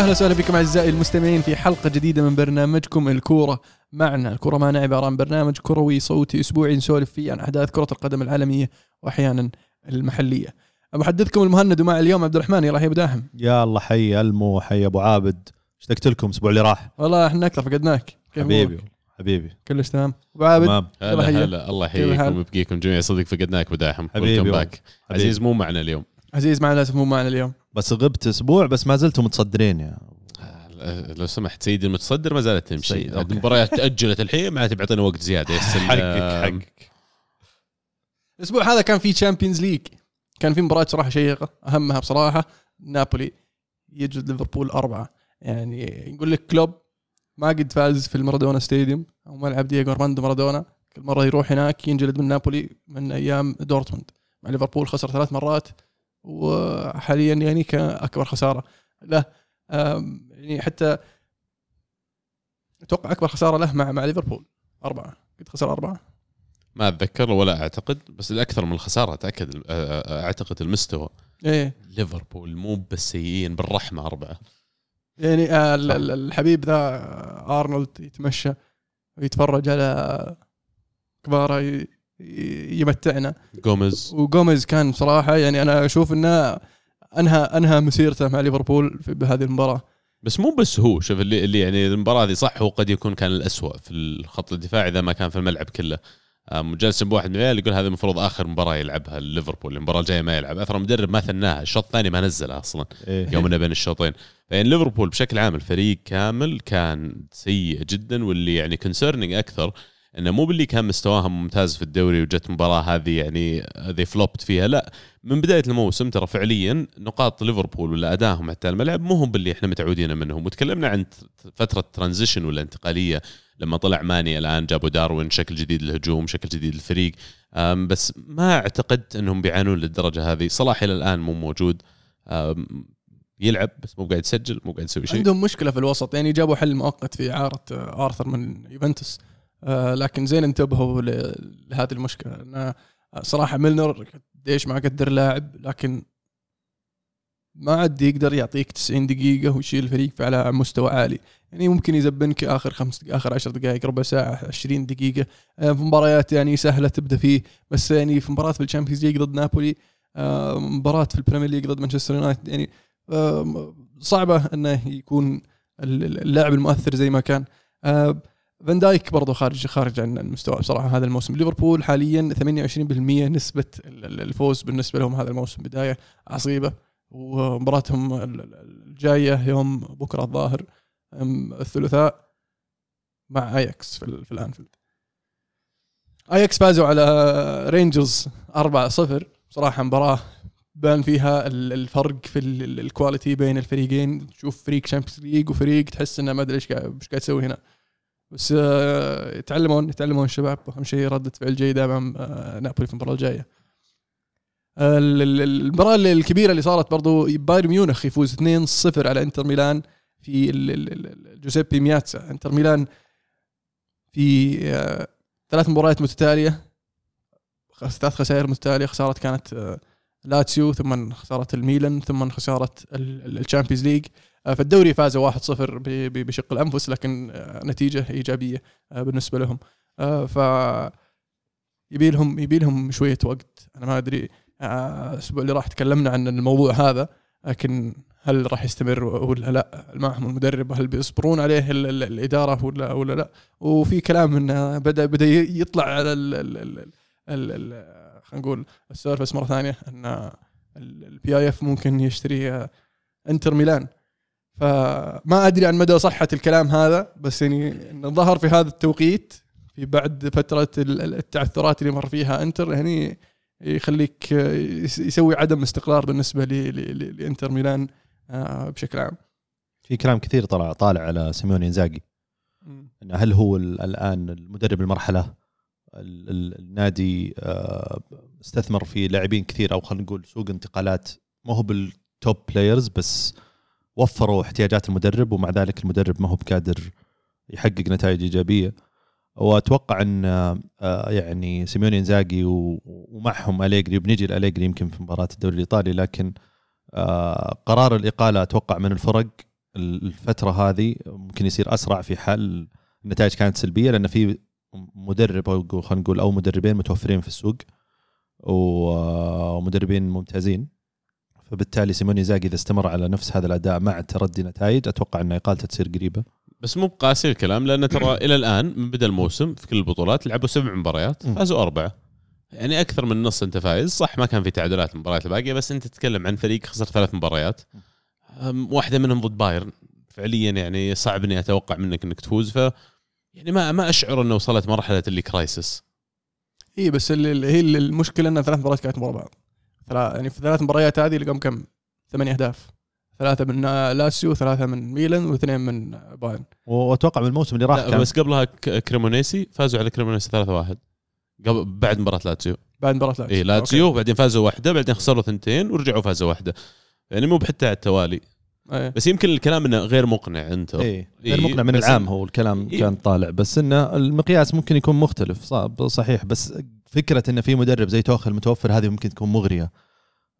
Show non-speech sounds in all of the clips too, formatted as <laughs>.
أهلا وسهلا بكم أعزائي المستمعين في حلقة جديدة من برنامجكم الكورة معنا. الكورة معنا عباره عن برنامج كروي صوتي أسبوعي نسولف فيه عن أحداث كرة القدم العالمية وأحيانا المحلية. محدثكم المهند ومع اليوم عبد الرحمن يلا يا أبو داحم يا الله حي ألمو حي أبو عابد. اشتقت لكم الأسبوع اللي راح. والله إحنا أكثر فقدناك. كيف حبيبي أمورك؟ حبيبي كلش تمام. أبو عابد تمام. هلا هلا. الله؟ يحييكم ويبقيكم جميعا. صدق فقدناك بداحم حبيبي باك حبيبي. عزيز مو معنا اليوم. عزيز معنا للاسف مو معنا اليوم. بس غبت أسبوع بس ما زلتم متصدرين يا. آه، لو سمحت سيدي المتصدر ما زالت تمشي. المباريات تأجلت الحين معناته بيعطينا وقت زيادة. <laughs> حقك حقك. الأسبوع هذا كان في Champions League كان في مباراة صراحة شيقة أهمها بصراحة. نابولي يجلد ليفربول أربعة. يعني يقول لك كلوب ما قد فاز في المارادونا stadium أو ملعب دييغو أرماندو مارادونا. كل مرة يروح هناك ينجلد من نابولي من أيام دورتموند. مع ليفربول خسر ثلاث مرات. وحاليا يعني كأكبر خسارة. له يعني حتى أتوقع أكبر خسارة له مع مع ليفربول. أربعة. قد خسر أربعة. ما أتذكر ولا أعتقد بس الأكثر من الخسارة أتأكد آه، آه، أعتقد المستوى. إيه. ليفربول مو بالسيئين بالرحمة أربعة. يعني آه، ال- ال- الحبيب ذا آرنولد يتمشى ويتفرج على كبارة يمتعنا. جوميز. وجوميز كان بصراحة يعني أنا أشوف أنه أنهى أنهى مسيرته مع ليفربول في بهذه المباراة. بس مو بس هو شوف اللي, اللي يعني المباراة هذه صح هو قد يكون كان الأسوأ في الخط الدفاع إذا ما كان في الملعب كله. آه، مجلس بواحد من العيال يقول هذا المفروض آخر مباراة يلعبها ليفربول المباراة الجاية ما يلعب. أثر المدرب ما ثناها الشوط الثاني ما نزله أصلا إيه. يوم إنه بين الشوطين. يعني ليفربول بشكل عام الفريق كامل كان سيء جدا واللي يعني concerning أكثر إنه مو باللي كان مستواهم ممتاز في الدوري وجت مباراة هذه يعني they flopped فيها لا. من بداية الموسم ترى فعليا نقاط ليفربول ولا ادائهم حتى الملعب مو هم باللي إحنا متعودين منهم. وتكلمنا عن فترة transition ولا انتقالية لما طلع ماني الآن جابوا داروين شكل جديد للهجوم شكل جديد للفريق. بس ما أعتقد إنهم بيعانون للدرجة هذه. صلاح إلى الآن مو موجود. يلعب بس مو قاعد يسجل مو قاعد يسوي شيء. عندهم مشكلة في الوسط يعني جابوا حل مؤقت في إعارة آه، آرثر من يوفنتوس. آه، لكن زين انتبهوا لهذه المشكلة. أنا صراحة ميلنر قديش ما قدر لاعب لكن ما عاد يقدر يعطيك 90 دقيقة ويشيل الفريق على مستوى عالي. يعني ممكن يزبنك آخر خمس آخر 10 دقائق ربع ساعة 20 دقيقة آه، في مباريات يعني سهلة تبدأ فيه. بس يعني في مباراة في ال Champions League ضد نابولي آه، مباراة في ال Premier League ضد مانشستر يونايتد يعني آه، صعبة إنه يكون اللاعب المؤثر زي ما كان. آه، فان دايك برضه خارج خارج عن المستوى بصراحة هذا الموسم. ليفربول حاليا 28% نسبة ال- ال- الفوز بالنسبة لهم هذا الموسم. بداية عصيبة. ومباراتهم ال- ال- الجاية يوم بكرة الظاهر الثلاثاء مع اياكس في, ال- في الأنفيلد. اياكس فازوا على رينجرز 4-0 بصراحة مباراة بان فيها ال- الفرق في ال- ال- ال quality بين الفريقين. تشوف فريق Champions League وفريق تحس إنه ما أدري إيش قاعد إيش قاعد يسوي هنا. بس آه، يتعلمون يتعلمون الشباب. اهم شيء ردة فعل جيدة أمام آه، نابولي في المباراة الجاية. ال- ال- المباراة الكبيرة اللي صارت برضو بايرن ميونخ يفوز 2-0 على إنتر ميلان في جوزيبي مياتسا. إنتر ميلان في آه، ثلاث مباريات متتالية. ثلاث خسائر متتالية. خسارة كانت آه، لاتسيو ثم خسارة الميلان ثم خسارة ال Champions League. آه، في الدوري فازوا 1-0 ب- ب- بشق الأنفس لكن آه، نتيجة إيجابية آه، بالنسبة لهم. ف يبي لهم يبي لهم شوية وقت. أنا ما أدري الأسبوع اللي راح تكلمنا عن الموضوع هذا لكن هل راح يستمر ولا لا؟ معهم المدرب هل بيصبرون عليه ال- ال- الإدارة ولا ولا لا؟ وفي كلام إنه بدأ بدأ يطلع على ال خلينا نقول ال surface مرة ثانية إن ال PIF ممكن يشتري إنتر ميلان. فما أدري عن مدى صحة الكلام هذا بس يعني انه ظهر في هذا التوقيت في بعد فترة ال- ال- التعثرات اللي مر فيها إنتر يعني يخليك يس- يسوي عدم استقرار بالنسبة لإنتر ميلان آه، بشكل عام. في كلام كثير طلع طالع على سيميوني إنزاجي. انه هل هو ال- الآن المدرب المرحلة ال- ال- النادي آه، استثمر في لاعبين كثير أو خلينا نقول سوق انتقالات ما هو بال top players بس وفروا احتياجات المدرب ومع ذلك المدرب ما هو بقادر يحقق نتائج إيجابية. وأتوقع أن آه، يعني سيميوني إنزاجي ومعهم أليجري بنجي الاليجري يمكن في مباراة الدوري الإيطالي لكن آه، قرار الإقالة أتوقع من الفرق الفترة هذه ممكن يصير أسرع في حال النتائج كانت سلبية لأن في مدرب أو خلينا نقول أو مدربين متوفرين في السوق ومدربين ممتازين. فبالتالي سيموني زاجي إذا استمر على نفس هذا الأداء مع تردي نتائج أتوقع إن إقالته تصير قريبة. بس مو بقاسي الكلام لأن ترى إلى الآن من بدأ الموسم في كل البطولات لعبوا سبع مباريات فازوا أربعة. يعني أكثر من نص أنت فايز. صح ما كان في تعادلات المباريات الباقية بس أنت تتكلم عن فريق خسر ثلاث مباريات. واحدة منهم ضد بايرن. فعليا يعني صعب إني أتوقع منك إنك تفوز. ف يعني ما ما أشعر إنه وصلت مرحلة اللي crisis اي بس اللي هي المشكلة إن ثلاث مباريات كانت ورا بعض. يعني في الثلاث مباريات هذه لقوا كم؟ ثمانية أهداف. ثلاثة من لاسيو ثلاثة من ميلان واثنين من بايرن. وأتوقع من الموسم اللي راح كان. بس قبلها كريمونيسي فازوا على كريمونيسي 3-1 قبل بعد مباراة لاتسيو. بعد مباراة لاتسيو. اي لاتسيو وبعدين فازوا واحدة بعدين خسروا ثنتين ورجعوا فازوا واحدة. يعني مو بحتى على التوالي. أيه. بس يمكن الكلام إنه غير مقنع أنت. إيه غير مقنع. من العام هو الكلام إيه. كان طالع. بس إنه المقياس ممكن يكون مختلف صحيح. بس فكرة انه في مدرب زي توخل متوفر هذه ممكن تكون مغرية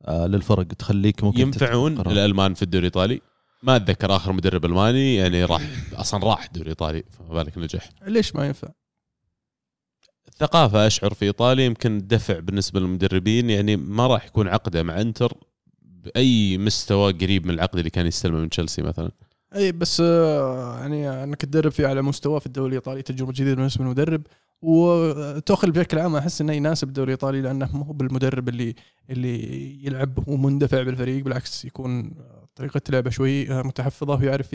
آه للفرق تخليك ممكن ينفعون الألمان في الدوري الإيطالي؟ ما أتذكر آخر مدرب ألماني يعني راح أصلا راح الدوري الإيطالي فما بالك نجح. ليش ما ينفع؟ الثقافة أشعر في إيطاليا يمكن الدفع بالنسبة للمدربين يعني ما راح يكون عقده مع إنتر بأي مستوى قريب من العقد اللي كان يستلمه من تشيلسي مثلا. أي بس آه، يعني أنك تدرب فيه على مستوى في الدوري الإيطالي تجربة جديدة بالنسبة للمدرب وتوخل بشكل عام أحس إنه يناسب الدوري الإيطالي لأنه مو بالمدرب اللي اللي يلعب ومندفع بالفريق بالعكس يكون طريقة لعبه شوي متحفظة ويعرف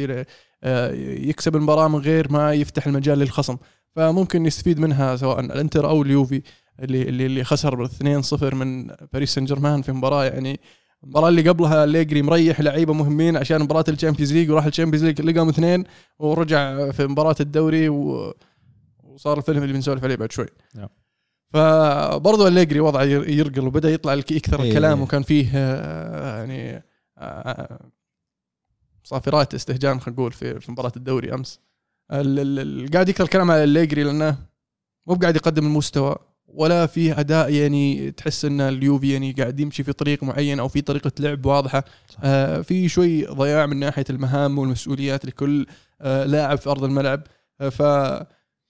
آه، يكسب المباراة من غير ما يفتح المجال للخصم. فممكن يستفيد منها سواء الإنتر أو اليوفي اللي اللي اللي خسر 2-0 من باريس سان جيرمان في مباراة. يعني المباراة اللي قبلها أليجري مريح لعيبة مهمين عشان مباراة ال Champions League وراح ال Champions League لقاهم اثنين ورجع في مباراة الدوري و... وصار الفيلم اللي بنسولف عليه بعد شوي. فبرضه الليجري وضعه يرقل وبدأ يطلع يكثر إيه الكلام وكان فيه آه، يعني آه، صافرات استهجان خلينا نقول في مباراة الدوري أمس. قاعد يكثر الكلام على الليجري لأنه مو قاعد يقدم المستوى ولا في أداء يعني تحس إن اليوفي يعني قاعد يمشي في طريق معين أو في طريقة لعب واضحة. آه في شوي ضياع من ناحية المهام والمسؤوليات لكل آه لاعب في أرض الملعب. آه ف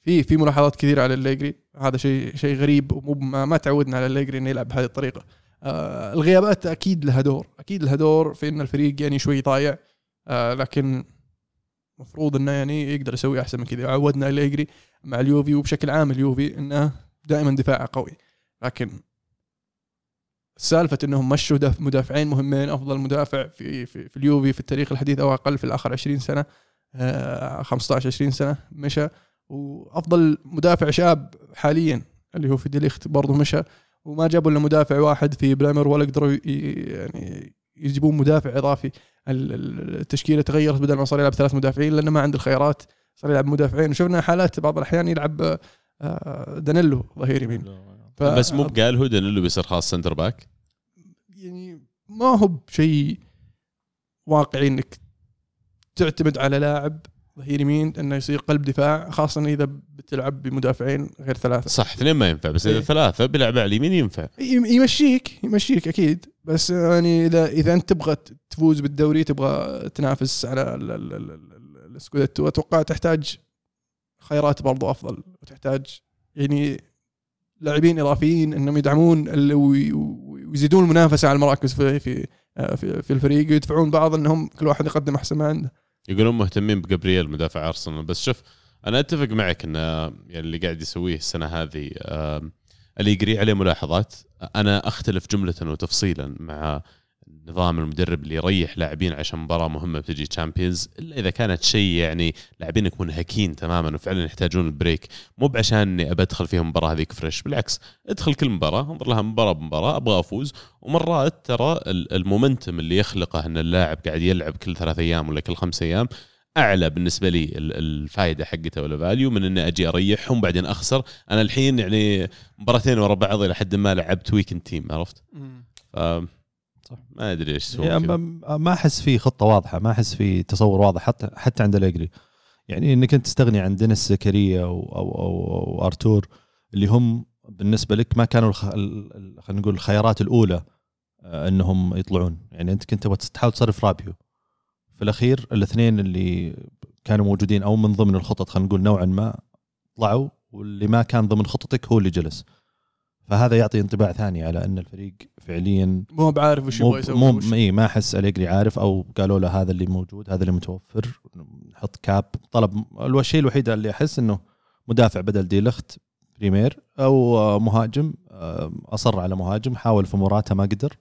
في في ملاحظات كثيرة على الليجري هذا شيء شيء غريب ومو ما, تعودنا على الليجري إنه يلعب بهذه الطريقة. آه الغيابات أكيد لها دور. أكيد لها دور في إن الفريق يعني شوي ضايع آه لكن المفروض إنه يعني يقدر يسوي أحسن من كذا. عودنا الليجري مع اليوفي وبشكل عام اليوفي إنه دائما دفاعه قوي. لكن سالفة إنهم مشوا مدافعين مهمين أفضل مدافع في في, في اليوفي في التاريخ الحديث أو أقل في الآخر 20 سنة 15 20 سنة مشى. وأفضل مدافع شاب حاليا اللي هو في ديليخت برضه مشى وما جابوا إلا مدافع واحد في بريمر ولا قدروا يعني يجيبون مدافع إضافي. التشكيلة تغيرت بدل ما صار يلعب ثلاث مدافعين لأنه ما عنده الخيارات صار يلعب مدافعين. وشفنا حالات بعض الأحيان يلعب آه، دانيلو ظهير يمين. ف... بس مو بقال هو دانيلو بيصير خاص center back؟ يعني ما هو بشيء واقعي إنك تعتمد على لاعب ظهير يمين إنه يصير قلب دفاع خاصة إذا بتلعب بمدافعين غير ثلاثة صح اثنين ما ينفع بس إذا إيه؟ ثلاثة بيلعب على اليمين ينفع يمشيك يمشيك أكيد بس يعني إذا إذا أنت تبغى تفوز بالدوري تبغى تنافس على السكوديتو أتوقع تحتاج خيارات برضو أفضل وتحتاج يعني لاعبين إضافيين إنهم يدعمون ويزيدون المنافسة على المراكز في في في, في الفريق ويدفعون بعض إنهم كل واحد يقدم أحسن ما عنده. يقولون مهتمين بجابرييل مدافع أرسنال بس شوف أنا أتفق معك إن يعني اللي قاعد يسويه السنة هذه أليجري عليه ملاحظات أنا أختلف جملة وتفصيلا مع نظام المدرب اللي يريح لاعبين عشان مباراة مهمة بتجي Champions إلا إذا كانت شيء يعني لاعبينك منهكين تماما وفعلا يحتاجون ال break مو بعشان إني ابى أدخل فيهم المباراه هذيك fresh بالعكس أدخل كل مباراة أنظر لها مباراة بمباراة أبغى أفوز. ومرات ترى ال momentum اللي يخلقه إن اللاعب قاعد يلعب كل ثلاث أيام ولا كل خمس أيام أعلى بالنسبة لي الفائده حقته وال value من إني أجي اريحهم بعدين أخسر. أنا الحين يعني مباراتين ورا بعض إلى حد ما لعبت weakened team عرفت؟ صح. ما أدري إيش يعني ما أحس في خطة واضحة ما أحس في تصور واضح حتى حتى عند أليجري يعني إنك أنت تستغني عن دينيس زكريا أو أو, أو, أو أرتور اللي هم بالنسبة لك ما كانوا خلينا نقول الخيارات الأولى آه، إنهم يطلعون. يعني أنت كنت تحاول تصرف رابيو في الأخير الاثنين اللي كانوا موجودين أو من ضمن الخطط خلينا نقول نوعا ما طلعوا واللي ما كان ضمن خطتك هو اللي جلس. فهذا يعطي انطباع ثاني على أن الفريق فعليا مو بعارف وش يبغى يسوي مو اي ما أحس اليجري عارف أو قالوا له هذا اللي موجود هذا اللي متوفر نحط كاب. طلب الشيء الوحيد اللي أحس إنه مدافع بدل دي لخت بريمر أو آه، مهاجم آه، أصر على مهاجم حاول في موراتا ما قدر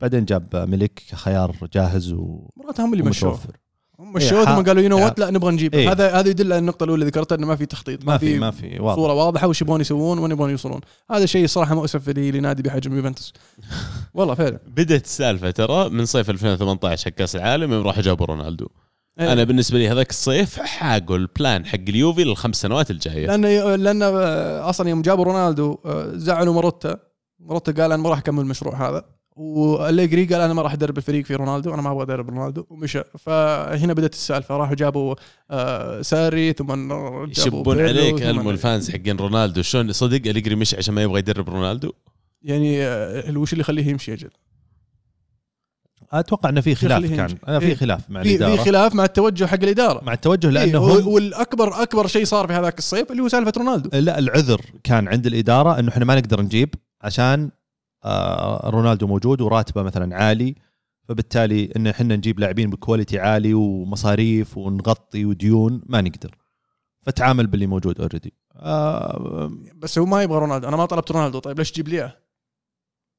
بعدين جاب ميليك كخيار جاهز و- مرات هم اللي مشوه. هم مشوه إيه، ثم قالوا you know what لا نبغى نجيب. إيه. هذا هذا يدل على النقطة الأولى اللي ذكرتها إنه ما في تخطيط ما في ما في واضح. صورة واضحة وش يبغون يسوون وين يبغون يوصلون. هذا شيء صراحة مؤسف لي لنادي بحجم يوفنتوس. <laughs> والله فعلا. بدأت السالفة ترى من صيف 2018 حق كأس العالم يوم راحوا جابوا رونالدو. إيه. أنا بالنسبة لي هذاك الصيف حاسوا ال plan حق اليوفي للخمس سنوات الجاية. لأن لأن آه، أصلا يوم جابوا رونالدو آه، زعلوا مروتا مروتا قال أنا ما راح أكمل المشروع هذا. واليجري قال أنا ما راح أدرب الفريق في رونالدو أنا ما أبغى أدرب رونالدو. ومشى. فهنا بدأت السالفه راحوا جابوا آه، ساري ثم جابوا يشبون عليك هم ال fans حقين رونالدو. شلون صدق اليجري مشي عشان ما يبغى يدرب رونالدو يعني آه، وش اللي يخليه يمشي أجل أتوقع إنه في خلاف كان. آه، في إيه. خلاف مع في في الإدارة. خلاف مع التوجه حق الإدارة. مع التوجه إيه، لأنه هم والاكبر أكبر شيء صار في هذاك الصيف اللي هو سالفة رونالدو. لا العذر كان عند الإدارة إنه إحنا ما نقدر نجيب عشان رونالدو موجود وراتبه مثلا عالي فبالتالي إن إحنا نجيب لاعبين ب quality عالي ومصاريف ونغطي وديون ما نقدر. فتعامل باللي موجود already آه بس هو ما يبغى رونالدو. أنا ما طلبت رونالدو. طيب ليش تجيب لي إياه؟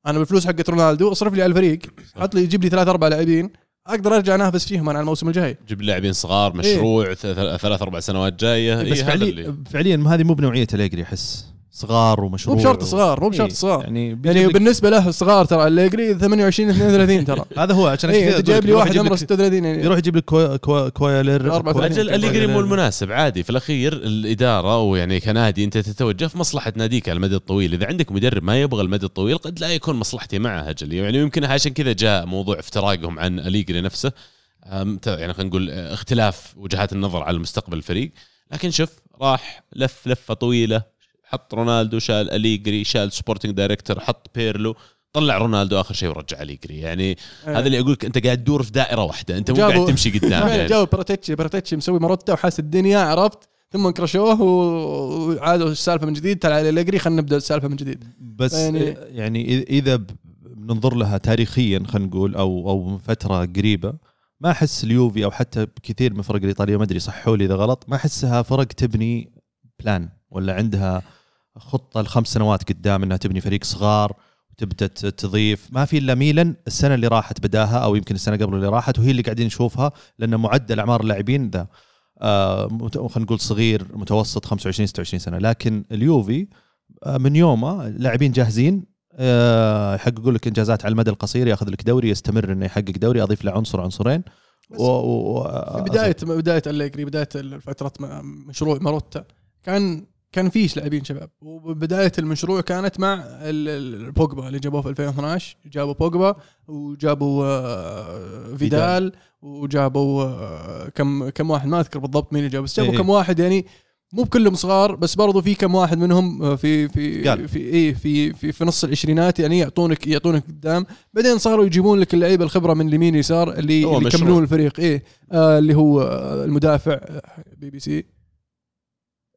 أنا بالفلوس حقت رونالدو اصرف لي على الفريق. حط لي جيب لي ثلاث أربع لاعبين أقدر أرجع أنافس فيهم أنا على الموسم الجاي. جيب لاعبين صغار مشروع ث- ث- ثلاث أربع سنوات جاية. بس إيه هذا فعليا اللي فعليا هذه مو بنوعية اليجري أحس. صغار ومشروع مو بشرط صغار مو بشرط إيه، صغار. يعني, يعني بالنسبة له صغار ترى اليجري 28 32 ترى. <laughs> هذا هو عشان اي كذا جايب لي واحد عمره لك- 36 يعني. يروح يجيب لك كو كو كويلر. أربعة كويلر- وثلاثين. أجل اليجري مو. المناسب عادي. في الأخير الإدارة ويعني كنادي أنت تتوجه في مصلحة ناديك على المدى الطويل. إذا عندك مدرب ما يبغى المدى الطويل قد لا يكون مصلحتي معه أجل. يعني يمكن عشان كذا جاء موضوع افتراقهم عن أليجري نفسه. يعني خلينا نقول اختلاف وجهات النظر على مستقبل الفريق. لكن شوف راح لف لفة طويلة. حط رونالدو شال أليجري شال sporting director حط بيرلو. طلع رونالدو آخر شيء ورجع أليجري. يعني إيه. هذا اللي أقول لك أنت قاعد تدور في دائرة واحدة. أنت مو جابوا- قاعد تمشي قدام. فعلا <laughs> يعني. جاوا براتيتشي. براتيتشي مسوي مروتا وحاس الدنيا عرفت؟ ثم انكرشوه و- وعادوا السالفة من جديد. تعال على أليجري خلينا نبدأ السالفة من جديد. بس يعني- يعني, إذا بننظر لها تاريخيا خلينا نقول أو أو من فترة قريبة ما أحس اليوفي أو حتى كثير من فرق الإيطالية ما أدري صحوا لي إذا غلط ما أحسها فرق تبني plan ولا عندها خطة لخمس سنوات قدام إنها تبني فريق صغار وتبدأ تضيف. ما في إلا ميلان السنة اللي راحت بداها أو يمكن السنة قبل اللي راحت وهي اللي قاعدين نشوفها لأن معدل أعمار اللاعبين ذا. آه خلينا نقول صغير متوسط 25 26 سنة. لكن اليوفي آه، من يومه لاعبين جاهزين. آه، يحققوا لك إنجازات على المدى القصير ياخذ لك دوري يستمر إنه يحقق دوري اضيف له عنصر عنصرين. و... و... في بدايه بداية أليجري بداية فترة مشروع ماروتا كان كان فيش لاعبين شباب. وبداية المشروع كانت مع ال- ال- بوجبا اللي جابوه في 2012 جابوا بوجبا وجابوا آه، فيدال. وجابوا آه، كم كم واحد ما أذكر بالضبط مين اللي جابوا بس جابوا إيه. كم واحد يعني مو بكلهم صغار بس برضو في كم واحد منهم آه، في في قال. في اي في في في نص العشرينات يعني يعطونك يعطونك قدام بعدين صاروا يجيبون لك اللعيبة الخبرة من اليمين يسار اللي, اللي. يكملون الفريق. إيه آه اللي هو المدافع بي بي سي.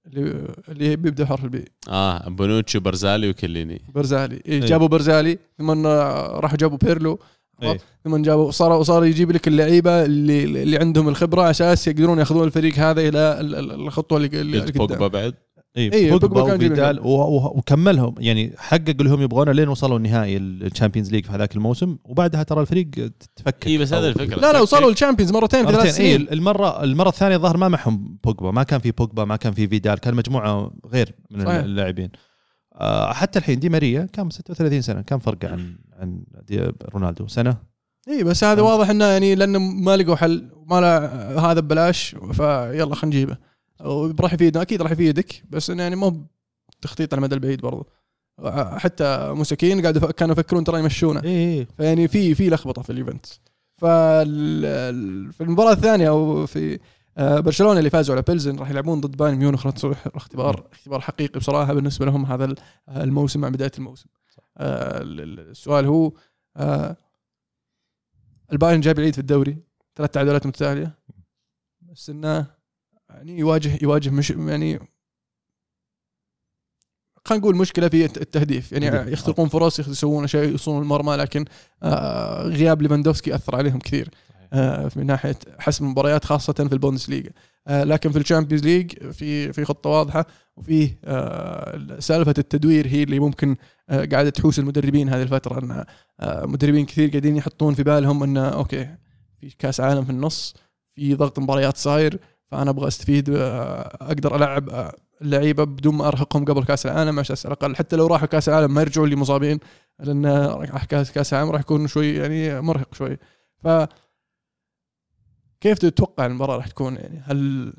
اللي اللي بيبدأ حرف البي آه بونوتشي وبرزالي وكليني برزالي إيه إيه. جابوا برزالي ثم آه، راحوا جابوا بيرلو إيه. ثم جابوا صار صار يجيب لك اللعيبة اللي اللي عندهم الخبرة على أساس يقدرون ياخذون الفريق هذا إلى ال- ال- الخطوة اللي, اللي قلت. بوجبا بعد اي إيه، بوجبا بوجبا كان وفيدال وكملهم. يعني حققوا اللي هم يبغونه لين وصلوا النهائي الشامبيونز ليج في هذاك الموسم. وبعدها ترى الفريق تفكك. اي بس هذا الفكرة. لا لا وصلوا الشامبيونز مرتين في ثلاث مرتين اي سنين المرة المرة الثانية الظاهر ما معهم بوجبا ما كان في بوجبا ما كان في فيدال كان مجموعة غير من صحيح. اللاعبين. آه حتى الحين دي ماريا كان 36 سنة كم فرقه عن عن دي رونالدو. سنة؟ اي بس هذا. واضح إنه يعني لأنه ما لقوا حل ما هذا ببلاش فيلا خلينا نجيبه. راح يفيدنا أكيد راح يفيدك بس إنه يعني مو تخطيط على المدى البعيد برضو. حتى مساكين قاعد كانوا يفكرون ترى يمشونه اي اي فيعني في في لخبطة في فال في المباراة الثانية أو في آه، برشلونة اللي فازوا على بيلزن راح يلعبون ضد بايرن ميونخ راح تصير اختبار اختبار حقيقي بصراحة بالنسبة لهم هذا ال- الموسم مع بداية الموسم. آه، ال- ال- السؤال هو آه، البايرن جايب العيد في الدوري ثلاث تعادلات متتالية. بس إنه يعني يواجه يواجه مش يعني خلينا نقول مشكلة في التهديف. يعني. يخترقون فرص يسوون أشياء يوصلون المرمى لكن آه، غياب ليفاندوفسكي أثر عليهم كثير آه، من ناحية حسم المباريات خاصة في البوندس ليجا آه، لكن في الشامبيونز ليج في في خطة واضحة وفي آه، سالفة التدوير هي اللي ممكن آه، قاعدة تحوس المدربين هذه الفترة إن آه، مدربين كثير قاعدين يحطون في بالهم انه okay في كأس عالم في النص في ضغط مباريات صاير فأنا أبغى أستفيد آه، أقدر ألعب آه، اللعيبة بدون ما أرهقهم قبل كأس العالم عشان على الاقل حتى لو راحوا كأس العالم ما يرجعوا لي مصابين لأن راح كاس كأس العالم راح يكون شوي يعني مرهق شوي. ف كيف تتوقع المباراة راح تكون يعني؟ هل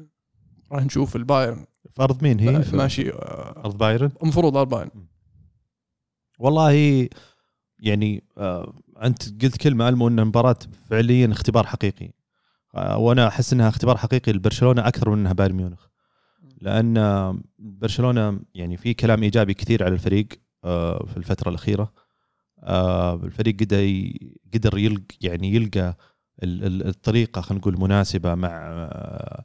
راح نشوف البايرن؟ فرض مين هي؟ ماشي آه، أرض بايرن؟ المفروض البايرن والله يعني آه أنت قلت كلمة المو إن المباراة فعليا اختبار حقيقي. وأنا أحس إنها اختبار حقيقي لبرشلونة أكثر من إنها بايرن ميونخ. لأن آه، برشلونة يعني في كلام إيجابي كثير على الفريق آه في الفترة الأخيرة. آه الفريق قدر قدر يلقى يعني يلقى ال- ال- الطريقة خلينا نقول مناسبة مع آه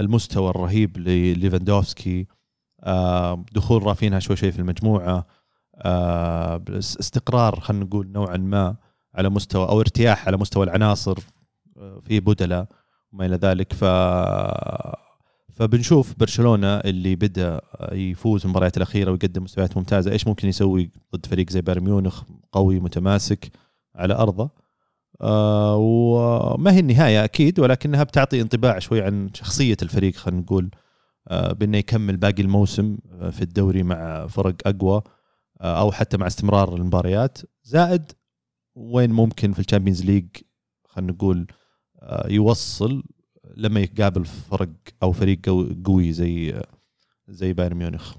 المستوى الرهيب لليفاندوفسكي آه دخول رافينها شوي شوي في المجموعة. آه، استقرار خلينا نقول نوعا ما على مستوى أو ارتياح على مستوى العناصر. آه، في بدلاء وما إلى ذلك. ف فبنشوف برشلونة اللي بدأ يفوز المباريات الأخيرة ويقدم مستويات ممتازة. إيش ممكن يسوي ضد فريق زي بايرن ميونخ؟ قوي متماسك على أرضه. آه وما هي النهاية أكيد ولكنها بتعطي انطباع شوي عن شخصية الفريق خلينا نقول. آه بأنه يكمل باقي الموسم آه، في الدوري مع فرق أقوى أو حتى مع استمرار المباريات. زائد وين ممكن في الشامبيونز ليج خلينا نقول يوصل لما يقابل فرق أو فريق قوي- قوي زي زي بايرن ميونخ.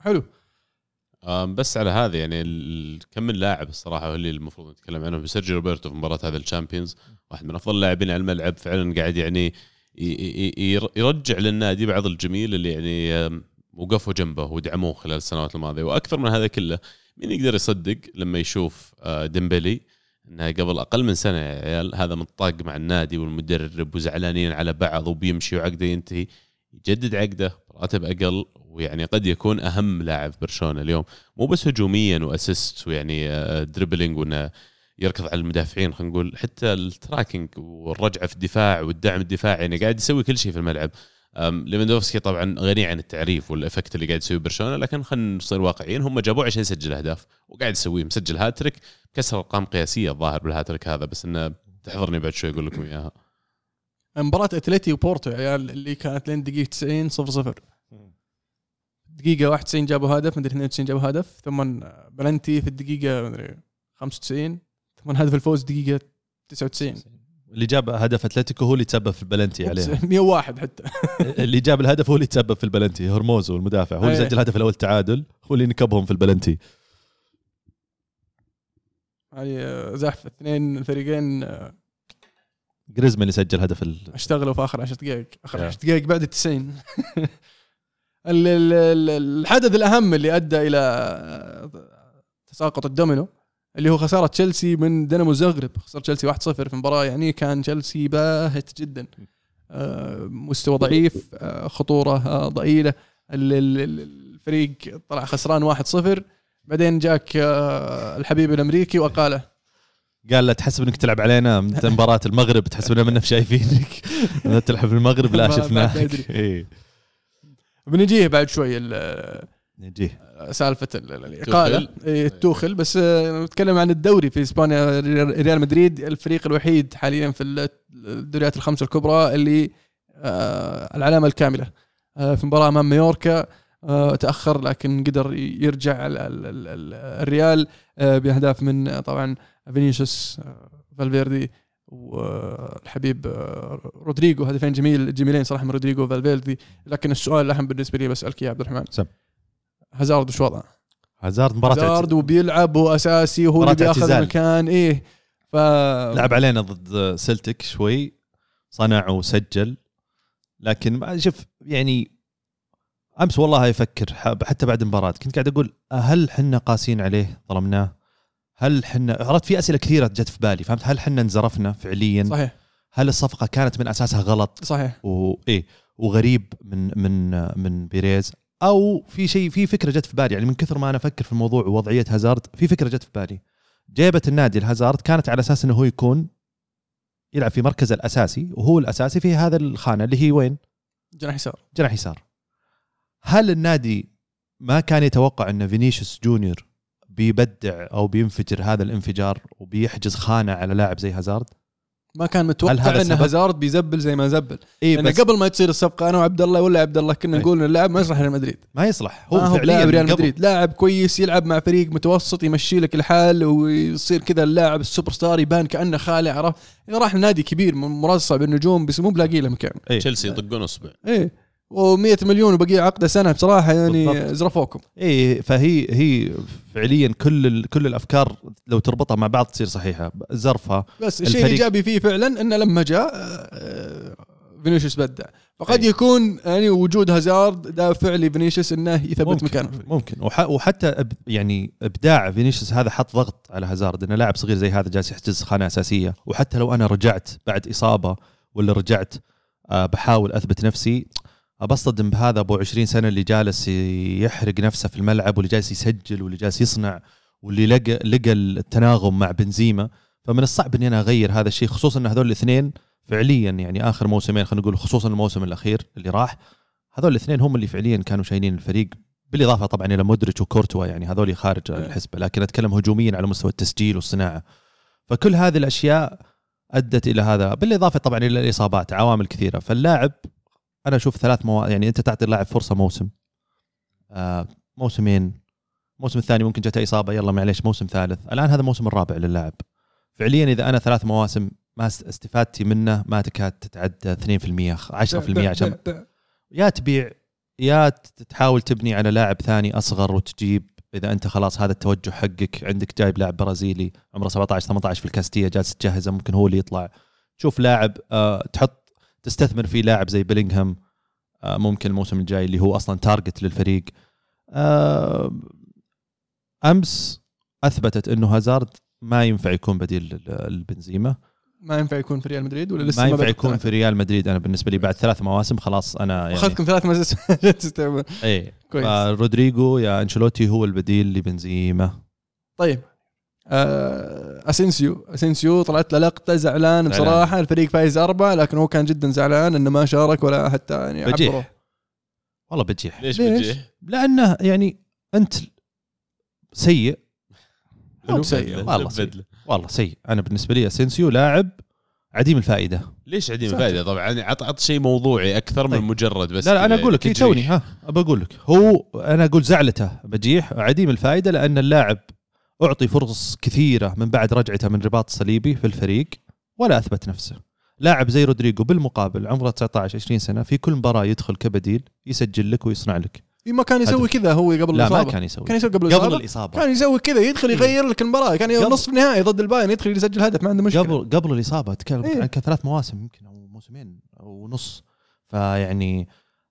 حلو. بس على هذا يعني كم من لاعب الصراحة هو اللي المفروض نتكلم عنهم سيرجيو روبرتو في مباراة هذا الشامبيونز واحد من أفضل اللاعبين على الملعب فعلا قاعد يعني يرجع للنادي بعض الجميل اللي يعني وقفوا جنبه ودعموه خلال السنوات الماضية وأكثر من هذا كله مين يقدر يصدق لما يشوف آه، ديمبلي انها قبل أقل من سنة يا عيال هذا متطاق مع النادي والمدرب وزعلانين على بعض وبيمشي وعقده ينتهي يجدد عقده براتب أقل ويعني قد يكون أهم لاعب برشلونة اليوم. مو بس هجوميا و assist ويعني آه، dribbling وإنه يركض على المدافعين خلينا نقول حتى ال tracking والرجعة في الدفاع والدعم الدفاعي يعني قاعد يسوي كل شيء في الملعب. ليفاندوفسكي طبعا غني عن التعريف وال effect اللي قاعد يسويه برشلونة لكن خلينا نصير واقعيين هم جابوه عشان يسجل أهداف وقاعد يسويه مسجل هاتريك كسر أرقام قياسية الظاهر بالهاتريك هذا بس إنه تحضرني بعد شوي أقول لكم إياها. مباراة اتلتي وبورتو يا عيال اللي كانت لين دقيقة 90 0 0 دقيقة 91 جابوا هدف مدري 92 جابوا هدف ثم بلنتي في الدقيقة مدري 95 ثم هدف الفوز دقيقة 99 اللي جاب هدف أتلتيكو هو اللي تسبب في البلنتي عليها. <laughs> 101 حتى. <laughs> اللي جاب الهدف هو اللي تسبب في البلنتي هرموزو المدافع. هو اللي أيه. سجل الهدف الأول تعادل هو اللي نكبهم في البلنتي. يعني آه، زحف. اثنين الفريقين آه، جريزمان اللي سجل هدف ال... اشتغلوا في آخر 10 دقائق. آخر Yeah. 10 دقائق بعد ال 90 <laughs> ال- ال- ال- الحدث الأهم اللي أدى إلى آه، تساقط الدومينو. اللي هو خسارة تشيلسي من دينامو زغرب. خسر تشيلسي 1-0 في مباراة يعني كان تشيلسي باهت جدا. آه، مستوى ضعيف آه، خطورة آه، ضئيلة. ال- ال- ال- الفريق طلع خسران 1-0 بعدين جاك الحبيب الأمريكي وقاله. قال له تحسب إنك تلعب علينا مباراة المغرب تحسبنا منك شايفينك. <laughs> تلعب في المغرب لا <laughs> شفناك. إيه. بنجيه بعد شوي نجيه سالفة ال- ال- الاقاله توخل. إيه، توخل بس آه، نتكلم عن الدوري في إسبانيا. ريال مدريد الفريق الوحيد حاليا في ال- الدوريات الخمسة الكبرى اللي آه، العلامة الكاملة. آه، في مباراة أمام مايوركا تأخر لكن قدر يرجع ال- ال- ال- ال- الريال بأهداف من طبعا فينيسيوس فالفيردي والحبيب رودريجو. هدفين جميل جميلين صراحة من رودريجو وفالفيردي. لكن السؤال الأهم بالنسبة لي بسألك يا عبد الرحمن. سم. هازارد وش وضعه؟ هازارد مباراة هازارد وبيلعب هو اساسي وهو اللي مباراة بياخذ. المكان إيه ف لعب علينا ضد سلتك شوي صنع وسجل لكن شوف يعني أمس والله يفكر حتى بعد المباراة كنت قاعد أقول هل حنا قاسين عليه؟ ظلمناه؟ هل حنا عرفت في أسئلة كثيرة جت في بالي فهمت؟ هل حنا انزرفنا فعليا؟ صحيح. هل الصفقة كانت من أساسها غلط؟ صحيح. وايه وغريب من من من بيريز. أو في شيء في فكرة جت في بالي يعني من كثر ما أنا أفكر في الموضوع ووضعية هازارد في فكرة جت في بالي جيبة النادي لهازارد كانت على أساس إنه هو يكون يلعب في مركزه الأساسي وهو الأساسي في هذا الخانة اللي هي وين؟ جناح يسار جناح يسار هل النادي ما كان يتوقع إن فينيسيوس جونيور بيبدع أو بينفجر هذا الانفجار وبيحجز خانة على لاعب زي هازارد؟ ما كان هل متوقع هذا ان؟ هازارد بيزبل زي ما زبل اي لأن بس قبل ما تصير الصفقة أنا وعبد الله ولا عبد الله كنا إيه. نقول إن اللاعب ما يصلح ريال مدريد ما يصلح هو هو هو فعليا لاعب ريال. مدريد لاعب كويس يلعب مع فريق متوسط يمشي لك الحال ويصير كذا اللاعب السوبر ستار يبان كأنه خالع عرفت اذا راح لنادي كبير مرصع بالنجوم بس مو بلاقي له مكان إيه. تشيلسي يطقون اصبع إيه و100 مليون وبقي عقده سنة بصراحة يعني بالضبط. زرفوكم إي فهي هي فعليا كل ال- كل الأفكار لو تربطها مع بعض تصير صحيحة زرفه بس الشيء الإيجابي فيه فعلا إنه لما جاء آه، فينيسيوس بدع فقد أي. يكون يعني وجود هازارد دافع لفينيسيوس إنه يثبت ممكن مكانه. ممكن وح وحتى أب يعني إبداع فينيسيوس هذا حط ضغط على هازارد إنه لاعب صغير زي هذا جالس يحجز خانة أساسية وحتى لو أنا رجعت بعد إصابة ولا رجعت آه، بحاول أثبت نفسي بصطدم بهذا أبو 20 سنة اللي جالس يحرق نفسه في الملعب واللي جالس يسجل واللي جالس يصنع واللي لقى لقى التناغم مع بنزيما. فمن الصعب إني أنا أغير هذا الشيء خصوصا إن هذول الاثنين فعليا يعني آخر موسمين خلينا نقول خصوصا الموسم الأخير اللي راح هذول الاثنين هم اللي فعليا كانوا شايلين الفريق بالإضافة طبعا إلى مودريتش وكورتوا يعني هذول خارج إيه. الحسبة لكن أتكلم هجوميا على مستوى التسجيل والصناعة. فكل هذه الأشياء أدت إلى هذا بالإضافة طبعا إلى الإصابات عوامل كثيرة. فاللاعب أنا أشوف ثلاث مو... يعني أنت تعطي اللاعب فرصة موسم. آه موسمين. الموسم الثاني ممكن جته إصابة يلا معليش موسم ثالث. الآن هذا الموسم الرابع للاعب فعليا إذا أنا ثلاث مواسم ما است- استفادتي منه ما تكاد تتعدى 2% 10% عشان يا تبيع يا تحاول تبني على لاعب ثاني أصغر وتجيب. إذا أنت خلاص هذا التوجه حقك عندك جايب لاعب برازيلي عمره 17 18 في الكاستية جالس تجهزه ممكن هو اللي يطلع. تشوف لاعب آه تحط تستثمر في لاعب زي بيلينغهام آه ممكن الموسم الجاي اللي هو أصلا target للفريق. آه أمس أثبتت إنه هازارد ما ينفع يكون بديل لبنزيما ما ينفع يكون في ريال مدريد ولا لسه ما ينفع يكون؟ في ريال مدريد. أنا بالنسبة لي بعد ثلاث مواسم خلاص أنا يعني اخذكم ثلاث <laughs> تستوعبون إيه. كويس. رودريجو يا أنشيلوتي هو البديل لبنزيما. طيب. أسينسيو أسينسيو طلعت له لقطة زعلان بصراحة الفريق فايز أربعة لكن هو كان جدا زعلان إنه ما شارك ولا حتى يعني عبره بجيح والله بجيح ليش ليش؟ بتجي؟ لأنه يعني أنت سيء مو بسيء. والله سيء. والله سيء أنا بالنسبة لي أسينسيو لاعب عديم الفائدة ليش عديم. الفائدة طبعا يعني عط عط شيء موضوعي أكثر من طيب. مجرد بس لا لا أنا أقول لك. توني ها أبى أقول لك هو أنا أقول زعلته بجيح عديم الفائدة لأن اللاعب أعطي فرص كثيرة من بعد رجعته من رباط صليبي في الفريق ولا أثبت نفسه. لاعب زي رودريجو بالمقابل عمره 19 20 سنة في كل مباراة يدخل كبديل يسجل لك ويصنع لك. إيه، ما كان يسوي كذا هو قبل لا الإصابة. ما كان يسوي. كان يسوي قبل قبل الإصابة. كان يسوي كذا يدخل يغير لك المباراة كان قبل- نصف نهائي ضد البايرن يدخل يسجل هدف ما عنده مشكلة. قبل قبل الإصابة أتكلم إيه. عن كثلاث مواسم يمكن أو موسمين أو نص. فيعني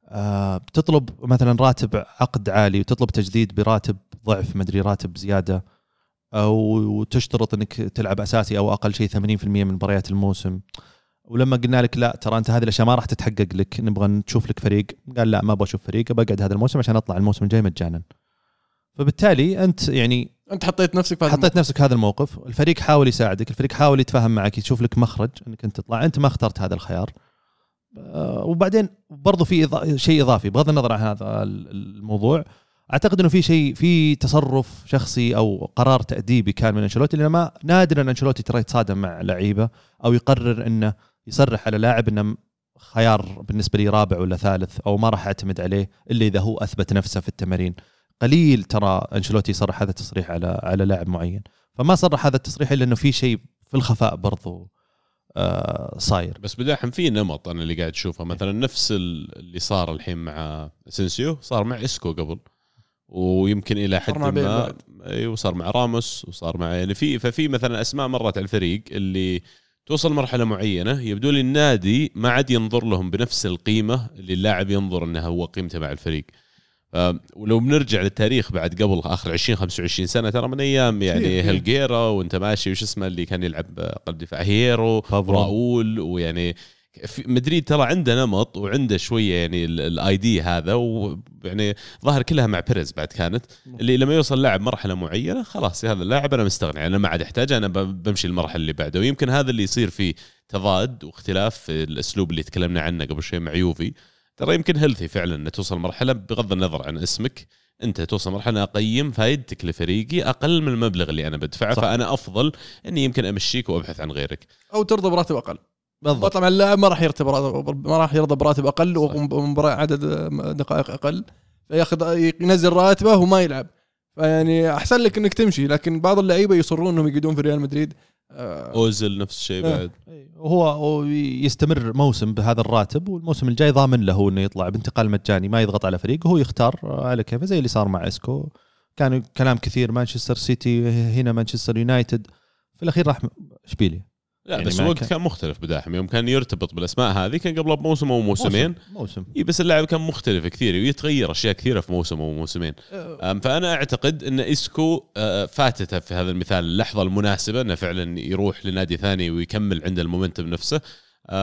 آه بتطلب مثلا راتب عقد عالي وتطلب تجديد براتب ضعف مدري راتب زيادة. أو تشترط إنك تلعب أساسي أو أقل شيء 80% من مباريات الموسم. ولما قلنا لك لا ترى أنت هذه الأشياء ما راح تتحقق لك نبغى نشوف لك فريق. قال لا ما أبغى أشوف فريق بقعد هذا الموسم عشان أطلع الموسم الجاي مجانا. فبالتالي أنت يعني أنت حطيت نفسك في هذا حطيت نفسك هذا الموقف. الفريق حاول يساعدك الفريق حاول يتفاهم معك يشوف لك مخرج إنك أنت تطلع. أنت ما اخترت هذا الخيار. آه، وبعدين برضو في شيء إضافي بغض النظر عن هذا ال- الموضوع. أعتقد إنه في شيء في تصرف شخصي أو قرار تأديبي كان من أنشيلوتي لأن ما نادرا أنشيلوتي ترى يتصادم مع لعيبة أو يقرر إنه يصرح على لاعب إنه خيار بالنسبة لي رابع ولا ثالث أو ما راح أعتمد عليه إلا إذا هو أثبت نفسه في التمارين. قليل ترى أنشيلوتي يصرح هذا التصريح على على لاعب معين. فما صرح هذا التصريح إلا إنه في شيء في الخفاء برضو آه صاير. بس بداحم في نمط أنا اللي قاعد أشوفه. مثلا نفس ال- اللي صار الحين مع اسنسيو صار مع اسكو قبل. ويمكن إلى حد ما بعد. أيوه صار مع راموس وصار مع يعني في ففي مثلا أسماء مرت على الفريق اللي توصل مرحلة معينة يبدو لي النادي ما عاد ينظر لهم بنفس القيمة اللي اللاعب ينظر إنها هو قيمته مع الفريق ف- ولو بنرجع للتاريخ بعد قبل آخر 20 25 سنة ترى من أيام يعني كثير. هيلجيرا وأنت ماشي وش اسمه اللي كان يلعب قلب دفاع هييرو. راؤول ويعني مدريد ترى عنده نمط وعنده شوية يعني ال idea هذا ويعني ظهر كلها مع بيريز بعد كانت. اللي لما يوصل لاعب مرحلة معينة خلاص هذا اللاعب أنا مستغني أنا ما عاد أحتاجه أنا بمشي المرحلة اللي بعده. ويمكن هذا اللي يصير فيه تضاد واختلاف في الأسلوب اللي تكلمنا عنه قبل شوي مع يوفي. ترى يمكن healthy فعلا ان توصل مرحلة بغض النظر عن اسمك. أنت توصل مرحلة أقيم فائدتك لفريقي أقل من المبلغ اللي أنا بدفعه صح. فأنا أفضل إني يمكن أمشيك وأبحث عن غيرك. أو ترضى براتب أقل. بالضبط. طبعا اللاعب ما راح يرتب ما راح يرضى براتب أقل صح. ومباراة عدد دقائق أقل. فياخذ ينزل راتبه وما يلعب. فيعني أحسن لك إنك تمشي لكن بعض اللعيبة يصرون إنهم يقعدون في ريال مدريد آه، اوزل نفس الشيء آه. بعد. وهو هو يستمر موسم بهذا الراتب والموسم الجاي ضامن له إنه يطلع بانتقال مجاني ما يضغط على فريقه هو يختار على كيفه زي اللي صار مع إسكو. كان كلام كثير مانشستر سيتي هنا مانشستر يونايتد. في الأخير راح اشبيليا لا يعني بس الوقت كان- كان مختلف بداحم. يوم كان يرتبط بالأسماء هذه كان قبل بموسم أو موسمين. موسم, موسم. إي بس اللاعب كان مختلف كثير ويتغير أشياء كثيرة في موسم أو موسمين. أم، فأنا أعتقد إن اسكو آه، فاتته في هذا المثال اللحظة المناسبة إنه فعلا يروح لنادي ثاني ويكمل عند ال momentum نفسه.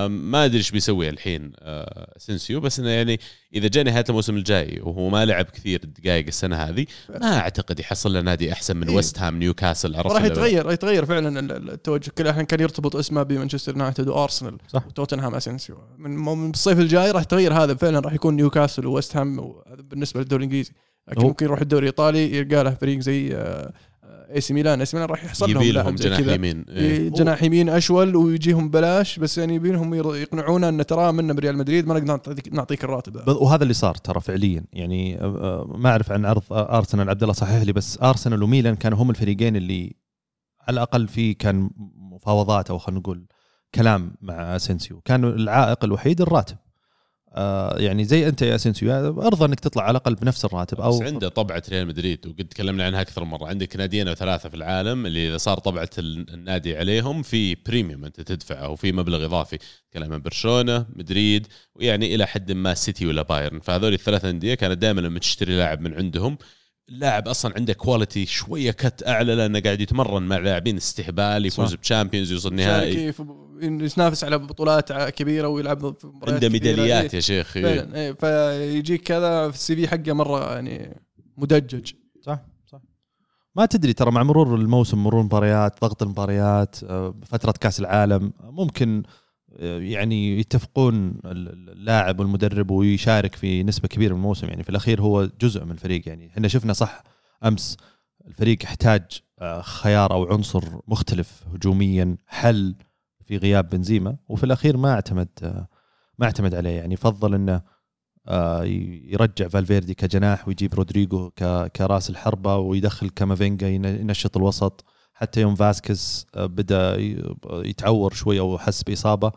ما أدري إيش بيسوي الحين آه، اسنسيو بس إنه يعني إذا جاء نهايه الموسم الجاي وهو ما لعب كثير دقائق السنة هذه ما أعتقد يحصل له نادي أحسن من إيه. ويست هام نيوكاسل عرفت راح يتغير يتغير فعلا ال- ال- التوجه كل الحين كان يرتبط اسمه بمانشستر يونايتد وأرسنال صح. وتوتنهام اسنسيو من من الصيف الجاي راح يتغير هذا فعلا راح يكون نيوكاسل وويست هام بالنسبة للدوري الإنجليزي لكن ممكن يروح الدوري الإيطالي يلقى له فريق زي آه، إي سي ميلان. إي سي ميلان راح يحصل لهم يبي لهم جناح كذا. يمين إيه. جناح يمين أشول ويجيهم بلاش بس يعني يبينهم ير- يقنعونا إن ترى منا بريال مدريد ما نقدر نعطيك, نعطيك الراتب. هذا ب- وهذا اللي صار ترى فعليا. يعني ما أعرف عن عرض أرسنال عبد الله صحح لي بس أرسنال وميلان كانوا هم الفريقين اللي على الأقل في كان مفاوضات أو خلينا نقول كلام مع اسنسيو كان العائق الوحيد الراتب. آه يعني زي أنت يا اسنسيو أرضى أنك تطلع على الأقل بنفس الراتب بس أو عنده طبعة ريال مدريد وقد تكلمنا عنها أكثر مرة. عندك ناديين أو ثلاثة في العالم اللي إذا صار طبعة ال- النادي عليهم في premium أنت تدفعه وفي مبلغ إضافي. تكلم عن برشلونة مدريد ويعني إلى حد ما سيتي ولا بايرن. فهذول الثلاث أندية كانت دائما لما تشتري لاعب من عندهم اللاعب أصلا عنده quality شوية cut أعلى لأنه قاعد يتمرن مع لاعبين استهبال يفوز صح. ب Champions يوصل نهائي شارك في- يتنافس على بطولات ع- كبيرة ويلعب عنده. ميداليات إيه، يا شيخ إيه. فعلا إيه، فيجيك كذا في ال CV حقه مرة يعني مدجج صح صح ما تدري ترى مع مرور الموسم مرور المباريات ضغط المباريات آه، فترة كأس العالم ممكن يعني يتفقون ال- اللاعب والمدرب ويشارك في نسبة كبيرة من الموسم. يعني في الأخير هو جزء من الفريق. يعني إحنا شفنا صح أمس الفريق احتاج آه، خيار أو عنصر مختلف هجوميا حل في غياب بنزيما وفي الأخير ما اعتمد آه، ما اعتمد عليه. يعني فضل إنه آه، يرجع فالفيردي كجناح ويجيب رودريجو كرأس الحربة ويدخل كامافينجا ين- ينشط الوسط. حتى يوم فاسكيز آه، بدأ ي- يتعور شوي أو حس بإصابة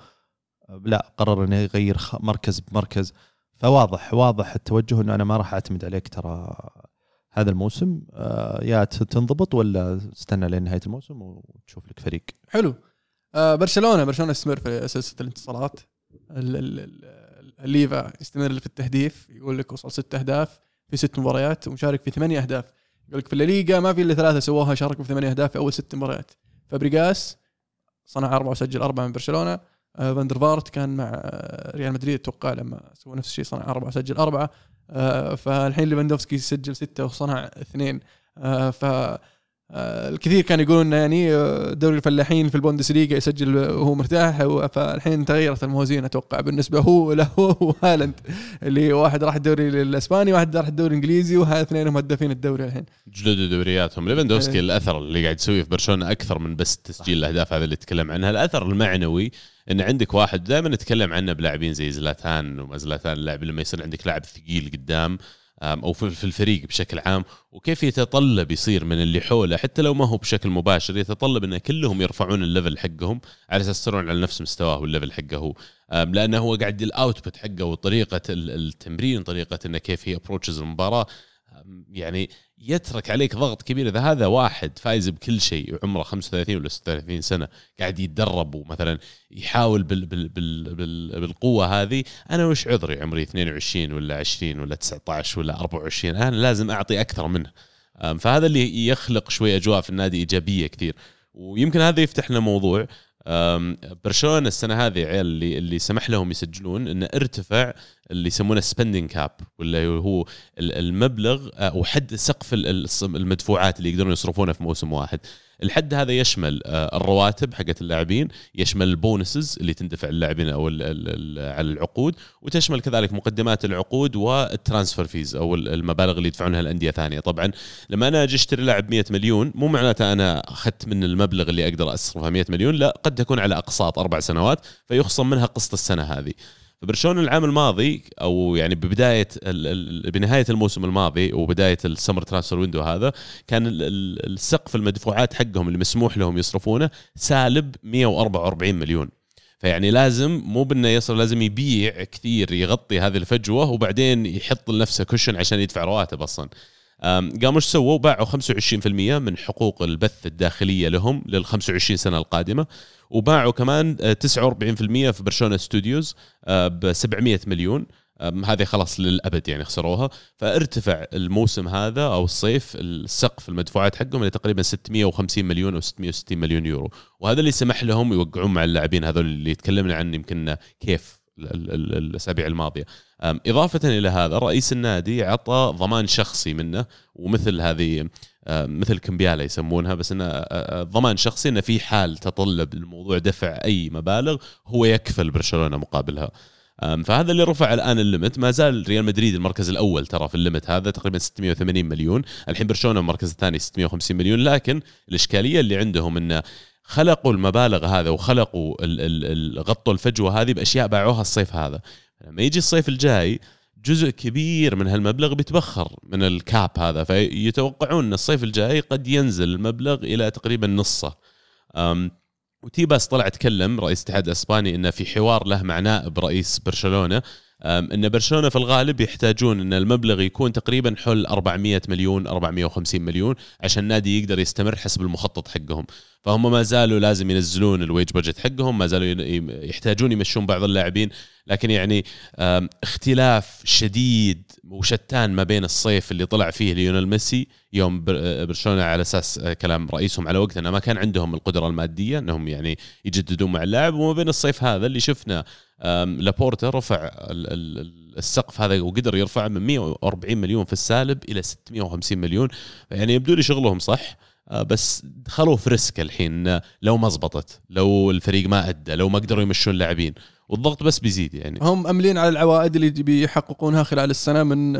آه، لا قرر إنه يغير مركز بمركز. فواضح واضح التوجه إنه أنا ما راح أعتمد عليك ترى هذا الموسم. آه، يا تنضبط ولا استنى لين نهاية الموسم وتشوف لك فريق؟ حلو. آه برشلونة برشلونة يستمر في سلسله الانتصارات. ال- ال- ال- الليفا يستمر في التهديف يقول لك وصل ست أهداف في ست مباريات ومشارك في ثمانية أهداف. يقول لك في الليغا ما في إلا ثلاثة سووها شاركوا في ثمانية أهداف في أول ست مباريات. فابريغاس صنع أربعة وسجل أربعة من برشلونة. آه فاندر فارت كان مع آه، ريال مدريد أتوقع لما سوى نفس الشيء صنع أربعة وسجل أربعة. آه فالحين ليفاندوفسكي سجل ستة وصنع اثنين. ف الكثير كانوا يقولون يعني آه، دوري الفلاحين في البوندسليغا يسجل وهو مرتاح. فالحين تغيرت الموازين أتوقع. بالنسبة هو <laughs> له وهالاند اللي واحد راح الدوري الإسباني واحد راح الدوري الإنجليزي وهذا اثنينهم هدافين الدوري الحين. جلدوا دورياتهم. ليفاندوفسكي إيه. الأثر اللي قاعد يسويه في برشلونة أكثر من بس تسجيل الأهداف هذا اللي تكلم عنها. الأثر المعنوي إن عندك واحد دائما نتكلم عنه بلاعبين زي زلاتان وما زلاتان اللاعب لما يصير عندك لاعب ثقيل قدام. أو في الفريق بشكل عام وكيف يتطلب يصير من اللي حوله حتى لو ما هو بشكل مباشر يتطلب إن كلهم يرفعون ال level حقهم على أساس يصيرون على نفس مستواه وال level حقه هو. لأنه هو قاعد ال output حقه وطريقة ال- التمرين طريقة انه كيف he approaches المباراة. يعني يترك عليك ضغط كبير. إذا هذا واحد فايز بكل شيء عمره 35 ولا 36 سنة قاعد يتدرب ومثلا يحاول بال بال بال بال بالقوة هذه أنا وش عذري عمري 22 ولا 20 ولا 19 ولا 24 أنا لازم أعطي أكثر منه. فهذا اللي يخلق شوي أجواء في النادي إيجابية كثير. ويمكن هذا يفتح لنا موضوع برشلونة السنة هذه عيال اللي اللي سمح لهم يسجلون إنه ارتفع اللي يسمونه spending cap ولا هو المبلغ أو حد سقف المدفوعات اللي يقدرون يصرفونه في موسم واحد. الحد هذا يشمل آه، الرواتب حقت اللاعبين يشمل ال bonuses اللي تندفع للاعبين أو على العقود وتشمل كذلك مقدمات العقود وال transfer fees أو المبالغ اللي يدفعونها لانديه ثانية. طبعا لما أنا أجي أشتري لاعب 100 مليون مو معناته أنا أخذت من المبلغ اللي أقدر أصرفه 100 مليون لا قد تكون على أقساط أربع سنوات فيخصم منها قسط السنة هذه. فبرشلونة العام الماضي أو يعني ببداية بنهاية الموسم الماضي وبداية ال summer transfer window هذا كان السقف المدفوعات حقهم اللي مسموح لهم يصرفونه سالب 144 مليون. فيعني لازم مو بأنه يصرف لازم يبيع كثير يغطي هذه الفجوة وبعدين يحط لنفسه cushion عشان يدفع رواتب أصلا. قاموا إيش سووا؟ باعوا 25% من حقوق البث الداخلية لهم لل 25 سنة القادمة. وباعوا كمان 49% آه، في برشلونة ستوديوز ب 700 مليون. هذه خلاص للأبد يعني خسروها. فارتفع الموسم هذا أو الصيف السقف المدفوعات حقهم إلى تقريبا 650 مليون أو 660 مليون يورو. وهذا اللي سمح لهم يوقعون مع اللاعبين هذول اللي تكلمنا عنه يمكن كيف الأسابيع الماضية. إضافة إلى هذا رئيس النادي عطى ضمان شخصي منه ومثل هذه مثل كمبيالا يسمونها بس إنه ضمان شخصي إنه في حال تطلب الموضوع دفع أي مبالغ هو يكفل برشلونه مقابلها. فهذا اللي رفع الآن الليمت. ما زال ريال مدريد المركز الأول ترى في الليمت هذا تقريبا 680 مليون. الحين برشلونة المركز الثاني 650 مليون. لكن الإشكالية اللي عندهم انه خلقوا المبالغ هذا وخلقوا غطوا الفجوة هذه بأشياء باعوها الصيف هذا. لما يجي الصيف الجاي جزء كبير من هالمبلغ بيتبخر من الكاب هذا فيتوقعون إن الصيف الجاي قد ينزل المبلغ إلى تقريبا نصه. وتيباس طلع تكلم رئيس الاتحاد الإسباني إنه في حوار له مع نائب رئيس برشلونة. إن برشلونة في الغالب يحتاجون إن المبلغ يكون تقريبا حول 400 مليون 450 مليون عشان النادي يقدر يستمر حسب المخطط حقهم. فهم ما زالوا لازم ينزلون ال wage budget حقهم ما زالوا يحتاجون يمشون بعض اللاعبين. لكن يعني اختلاف شديد وشتان ما بين الصيف اللي طلع فيه ليونيل ميسي من برشلونة على أساس آه، كلام رئيسهم على وقت إنه ما كان عندهم القدرة المادية إنهم يعني يجددون مع اللاعب. وما بين الصيف هذا اللي شفنا لابورتا رفع السقف هذا وقدر يرفع من 140 مليون في السالب إلى 650 مليون. يعني يبدو لي شغلهم صح آه، بس دخلوا في risk الحين لو ما زبطت لو الفريق ما أدى لو ما قدروا يمشون لاعبين والضغط بس بيزيد يعني. هم آملين على العوائد اللي بيحققونها خلال السنة من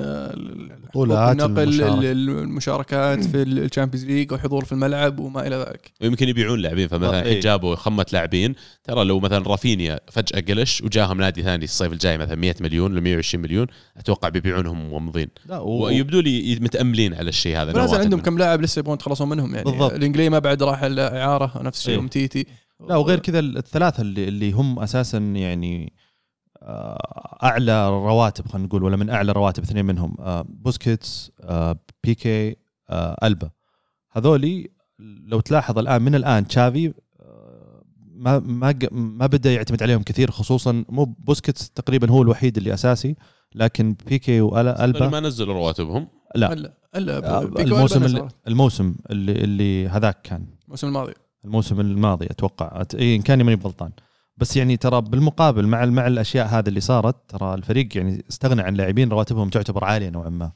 بطولات نقل المشاركات في ال Champions League وحضور في الملعب وما إلى ذلك. ويمكن يبيعون لاعبين فمثلا الحين جابوا خمسة لاعبين. ترى لو مثلا رافينيا فجأة قلش وجاهم نادي ثاني الصيف الجاي مثلا 100 مليون ل 120 مليون أتوقع بيبيعونهم وممضين لا و... ويبدو لي متأملين على الشيء هذا نازل عندهم كم لاعب لسه يبغون يتخلصون منهم يعني. بالضبط. الانجلي ما بعد راح الاعاره نفس الشيء إيه. تيتي لا وغير كذا الثلاثة اللي اللي هم أساسا يعني آه، أعلى رواتب خلينا نقول ولا من أعلى رواتب اثنين منهم آه، بوسكيتس آه، بيكي ألبا. هذولي لو تلاحظ الآن من الآن تشافي ما ما ما بدأ يعتمد عليهم كثير خصوصا مو بوسكيتس تقريبا هو الوحيد اللي أساسي لكن بيكي والبا ما نزلوا رواتبهم. لا. لا, لا الموسم اللي الموسم اللي اللي هذاك كان. الموسم الماضي. الموسم الماضي أتوقع. اي إن كان ماني بغلطان. بس يعني ترى بالمقابل مع مع الأشياء هذه اللي صارت ترى الفريق يعني استغنى عن لاعبين رواتبهم تعتبر عالية نوعا ما.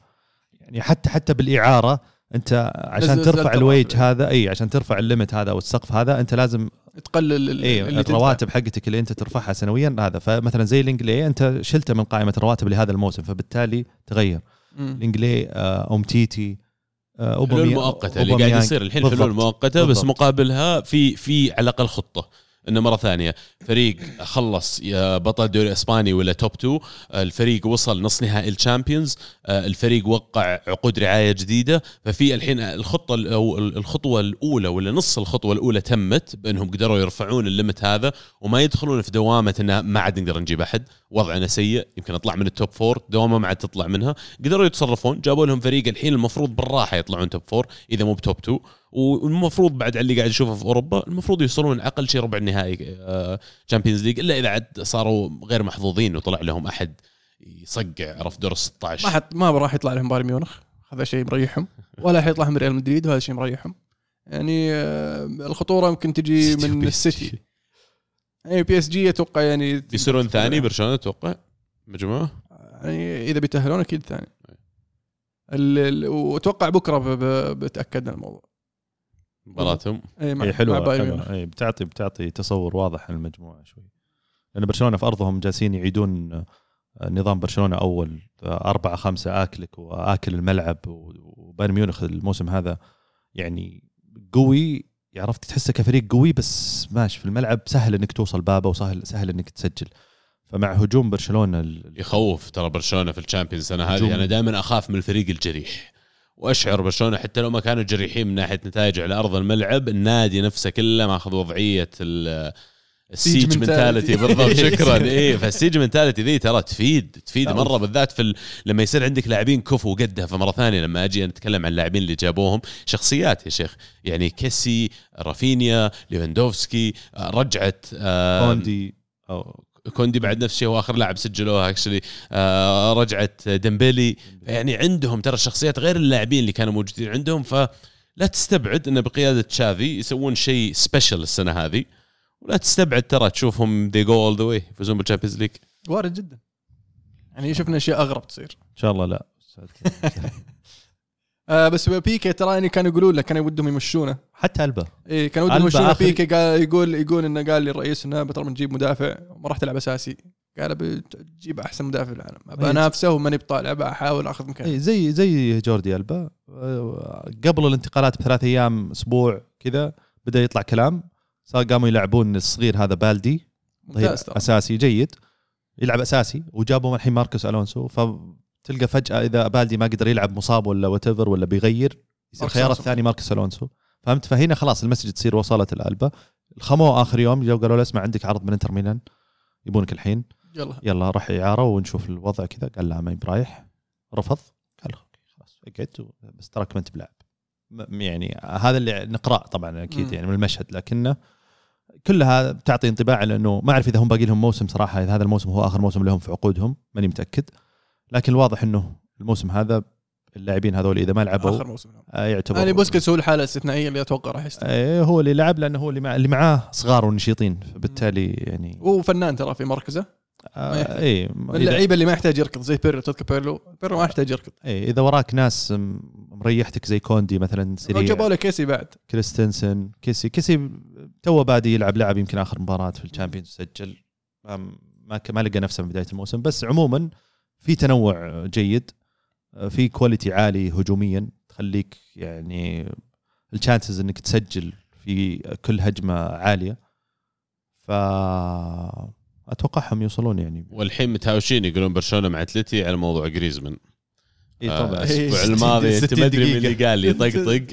يعني حتى حتى بالإعارة أنت عشان ترفع الويج هذا اي عشان ترفع ال limit هذا أو السقف هذا أنت لازم تقلل اي الرواتب حقتك اللي أنت ترفعها سنويا هذا. فمثلا زي لانجلي أنت شلته من قائمة الرواتب لهذا الموسم فبالتالي تغير. لانجلي آه، أومتيتي آه، حلول مؤقتة اللي قاعد يصير الحين حلول مؤقتة بس مقابلها في في على الأقل خطة. إنه مرة ثانية فريق خلص بطل دوري اسباني ولا top 2 الفريق وصل نص نهائي ال Champions الفريق وقع عقود رعاية جديدة ففي الحين الخطة أو الخطوة الأولى ولا نص الخطوة الأولى تمت بأنهم قدروا يرفعون ال limit هذا وما يدخلون في دوامة إنه ما عاد نقدر نجيب أحد. وضعنا سيء يمكن أطلع من ال top four دوما ما عاد تطلع منها. قدروا يتصرفون جابوا لهم فريق الحين المفروض بالراحة يطلعون top four إذا مو ب top 2 والمفروض بعد على اللي قاعد اشوفه في أوروبا المفروض يوصلون أقل شيء ربع النهائي Champions League إلا إذا عاد صاروا غير محظوظين وطلع لهم أحد يصقع عرف دور ال 16 ما حد ما راح يطلع لهم بايرن ميونخ هذا شيء مريحهم ولا حيطلع لهم ريال مدريد وهذا شيء مريحهم. يعني آه، الخطورة يمكن تجي <laughs> من السيتي. يعني بي اس جي أتوقع يعني بيصيرون ثاني برشلونة أتوقع؟ مجموعة؟ يعني إذا بيتأهلون أكيد ثاني. ال- ال- وأتوقع بكرة بتاكد من الموضوع. مباراتهم. اي مع- مع حلوة ميونخ. اي بتعطي بتعطي تصور واضح عن المجموعه شوي. لأن برشلونة في أرضهم جالسين يعيدون آه، نظام برشلونة أول آه، أربعة خمسة آكلك وآكل الملعب وبايرن ميونخ الموسم هذا يعني قوي. عرفت تحسه كفريق قوي بس ماشي في الملعب. سهل إنك توصل بابه وسهل سهل إنك تسجل. فمع هجوم برشلونة ال- يخوف ترى برشلونة في الشامبيونز السنة هذه. أنا دائما أخاف من الفريق الجريح. وأشعر برشلونة حتى لو ما كانوا جريحين من ناحية نتائج على أرض الملعب النادي نفسه كله ماخذ وضعية ال- ال siege mentality. بالضبط <laughs> شكرا. اي فال siege mentality ذي ترى تفيد تفيد مرة. بالذات في ال... لما يصير عندك لاعبين كفو قدها فمرة ثانية لما أجي أتكلم عن اللاعبين اللي جابوهم شخصيات يا شيخ. يعني كيسي رافينيا ليفاندوفسكي آه، رجعت آه، كوندي. أو كوندي بعد نفس الشيء هو آخر لاعب سجلوه actually آه رجعت ديمبلي يعني عندهم ترى الشخصيات غير اللاعبين اللي كانوا موجودين عندهم. فلا تستبعد انه بقيادة تشافي يسوون شيء special السنة هذه. ولا تستبعد ترى تشوفهم they go all the way يفوزون بالشامبيونز ليج وارد جدا. يعني شفنا أشياء أغرب تصير. إن شاء الله لا. <laughs> آه بس بيكي ترى يعني كانوا يقولون له كانوا ودهم يمشونه. حتى ألبا. إيه كانوا ودهم يمشونه. آخر- بيكي قال يقول يقول إنه قال لي الرئيس انه ترى بنجيب مدافع. ما راح تلعب أساسي. قال بتجيب أحسن مدافع في العالم. ابى. أنافسه وماني بطالع. ابى أحاول أخذ مكانه. إي زي زي جوردي ألبا. آه، قبل الانتقالات بثلاث أيام أسبوع كذا بدأ يطلع كلام. صار قاموا يلعبون الصغير هذا بالدي. ترى. أساسي جيد. يلعب أساسي وجابوا الحين ماركوس ألونسو. فتلقى فجأة إذا بالدي ما قدر يلعب مصاب ولا what ولا بيغير يصير ماركوس خيار ألونسو. الثاني ماركوس ألونسو. فهمت؟ فهنا خلاص ال message تصير وصلت لألبا. الخموه آخر يوم جو قالوا له اسمع عندك عرض من انتر ميلان. يبونك الحين. يلا. يلا راح اعاره ونشوف الوضع كذا. قال لا ما برايح رفض. قال خلاص اقعد بس تراك ما انت بلاعب يعني هذا اللي نقراه طبعا أكيد مم. يعني من المشهد لكنه كلها تعطي انطباع على انه ما أعرف إذا هم باقي لهم موسم صراحة إذا هذا الموسم هو آخر موسم لهم في عقودهم ماني متأكد لكن الواضح إنه الموسم هذا اللاعبين هذول إذا ما لعبوا آخر موسم. آه، يعتبر يعني بوسكيتس هو الحالة الاستثنائية اللي أتوقع راح يستمر آه، هو اللي لعب لأنه هو اللي, مع اللي معاه صغار ونشيطين فبالتالي يعني وفنان ترى في مركزه آه. اي اللعيبة اللي ما يحتاج يركض زي بيرلو تذكر بيرلو بيرلو ما يحتاج يركض اي إذا وراك ناس مريحتك زي كوندي مثلا جابوا سريع له كيسي بعد. كريستنسن كيسي كيسي تو بادي يلعب لعب يمكن آخر مباراة في الشامبيونز سجل. ما ما, ك- ما لقى نفسه من بداية الموسم. بس عموما في تنوع جيد في quality عالي هجوميا. تخليك يعني ال chances إنك تسجل في كل هجمة عالية. ف أتوقعهم يوصلون يعني. والحين متهاوشين يقولون برشلونة مع أتلتي على موضوع جريزمان اي آه، طبعا. الأسبوع 60 <laughs> الماضي أنت 60 ما ادري من دقيقة. اللي قال لي. طقطق <laughs>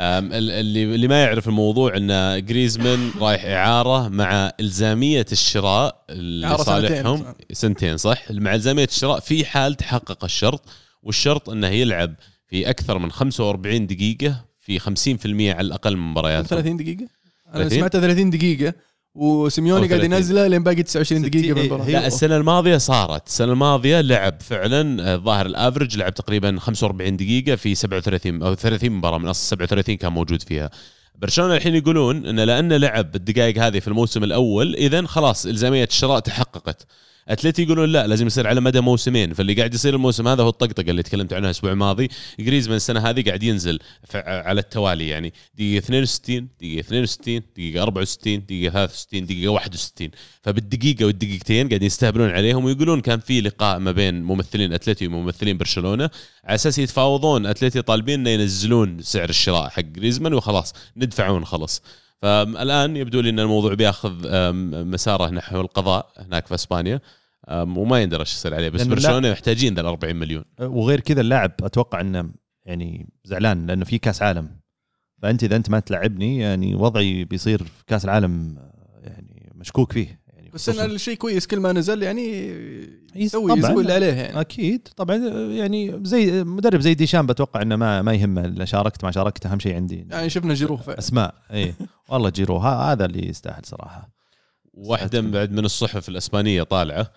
ال- اللي اللي ما يعرف الموضوع إن جريزمان رايح إعارة مع إلزامية الشراء لصالحهم. سنتين. صح؟ مع إلزامية الشراء في حال تحقق الشرط والشرط إنه يلعب في أكثر من 45 دقيقة في 50% على الأقل من مبارياته 30 دقيقة؟ أنا 30 سمعتها 30 دقيقة. وسيميوني قاعد 30. ينزله لين باقي 29 دقيقة 60 بالمباراه لا السنة الماضية صارت. السنة الماضية لعب فعلا آه، ظاهر الافرج لعب تقريبا 45 دقيقة في 37 أو 30 مباراة من أصل 37 كان موجود فيها. برشلونة الحين يقولون انه لأنه لعب الدقائق هذه في الموسم الأول اذا خلاص إلزامية الشراء تحققت. أتلتي يقولون لا لازم يصير على مدى موسمين. فاللي قاعد يصير الموسم هذا هو الطقطقة اللي تكلمت عنها الأسبوع الماضي. جريزمان السنة هذه قاعد ينزل على التوالي يعني. دقيقة 62 دقيقة 62 دقيقة 64 دقيقة 63 دقيقة 61 فبالدقيقة والدقيقتين قاعدين يستهبلون عليهم ويقولون كان في لقاء ما بين ممثلين أتلتي وممثلين برشلونة. على أساس يتفاوضون أتلتي طالبين إنه ينزلون سعر الشراء حق جريزمان وخلاص ندفعه ونخلص فالآن يبدو لي إن الموضوع بياخذ مساره نحو القضاء هناك في إسبانيا. وما يندرى إيش يصير عليه بس برشلونة محتاجين ذا ال 40 مليون وغير كذا اللاعب أتوقع إنه يعني زعلان لأنه في كأس عالم. فأنت إذا أنت ما تلعبني يعني وضعي بيصير في كأس العالم آه، يعني مشكوك فيه. يعني بس إن الشيء كويس كل ما نزل يعني يسوي طبعاً. يسوي اللي عليه يعني. أكيد طبعا. يعني زي مدرب زي ديشان بتوقع إنه ما ما يهمه لا شاركت ما شاركت أهم شيء عندي. يعني شفنا جيرو فعلا. أسماء اي <laughs> والله جيرو ها- هذا اللي يستاهل صراحة. واحدة بعد من الصحف الأسبانية طالعة.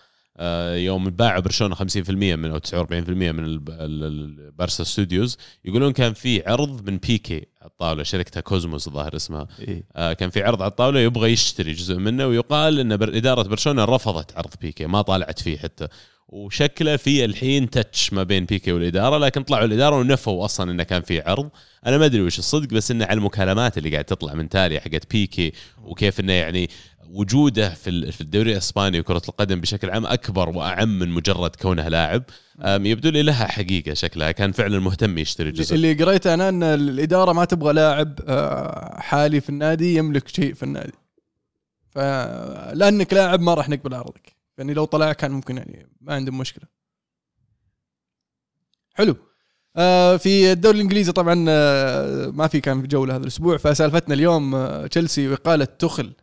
يوم باعوا برشلونة 50% من أو 49% من البارسا ستوديوز يقولون كان في عرض من بيكي على الطاولة شركتها كوزموس الظاهر اسمها. إيه. آه، كان في عرض على الطاولة يبغى يشتري جزء منه ويقال إن إدارة برشلونة رفضت عرض بيكي ما طالعت فيه حتى. وشكله في الحين touch ما بين بيكي والإدارة لكن طلعوا الإدارة ونفوا أصلا انه كان في عرض. أنا ما أدري وش الصدق بس إنه على المكالمات اللي قاعد تطلع من تالي حقت بيكي وكيف إنه يعني وجوده في في الدوري الإسباني وكرة القدم بشكل عام أكبر وأعم من مجرد كونه لاعب. يبدو لي لها حقيقة شكلها. كان فعلا مهتم يشتري جزء. اللي قريته أنا إن الإدارة ما تبغى لاعب آه، حالي في النادي يملك شيء في النادي. فلانك لاعب ما راح نقبل عرضك. يعني لو طلع كان ممكن يعني ما عندهم مشكلة. حلو. آه، في الدوري الإنجليزي طبعا آه، ما في كان في جولة هذا الأسبوع فسالفتنا اليوم تشيلسي وإقالة تخل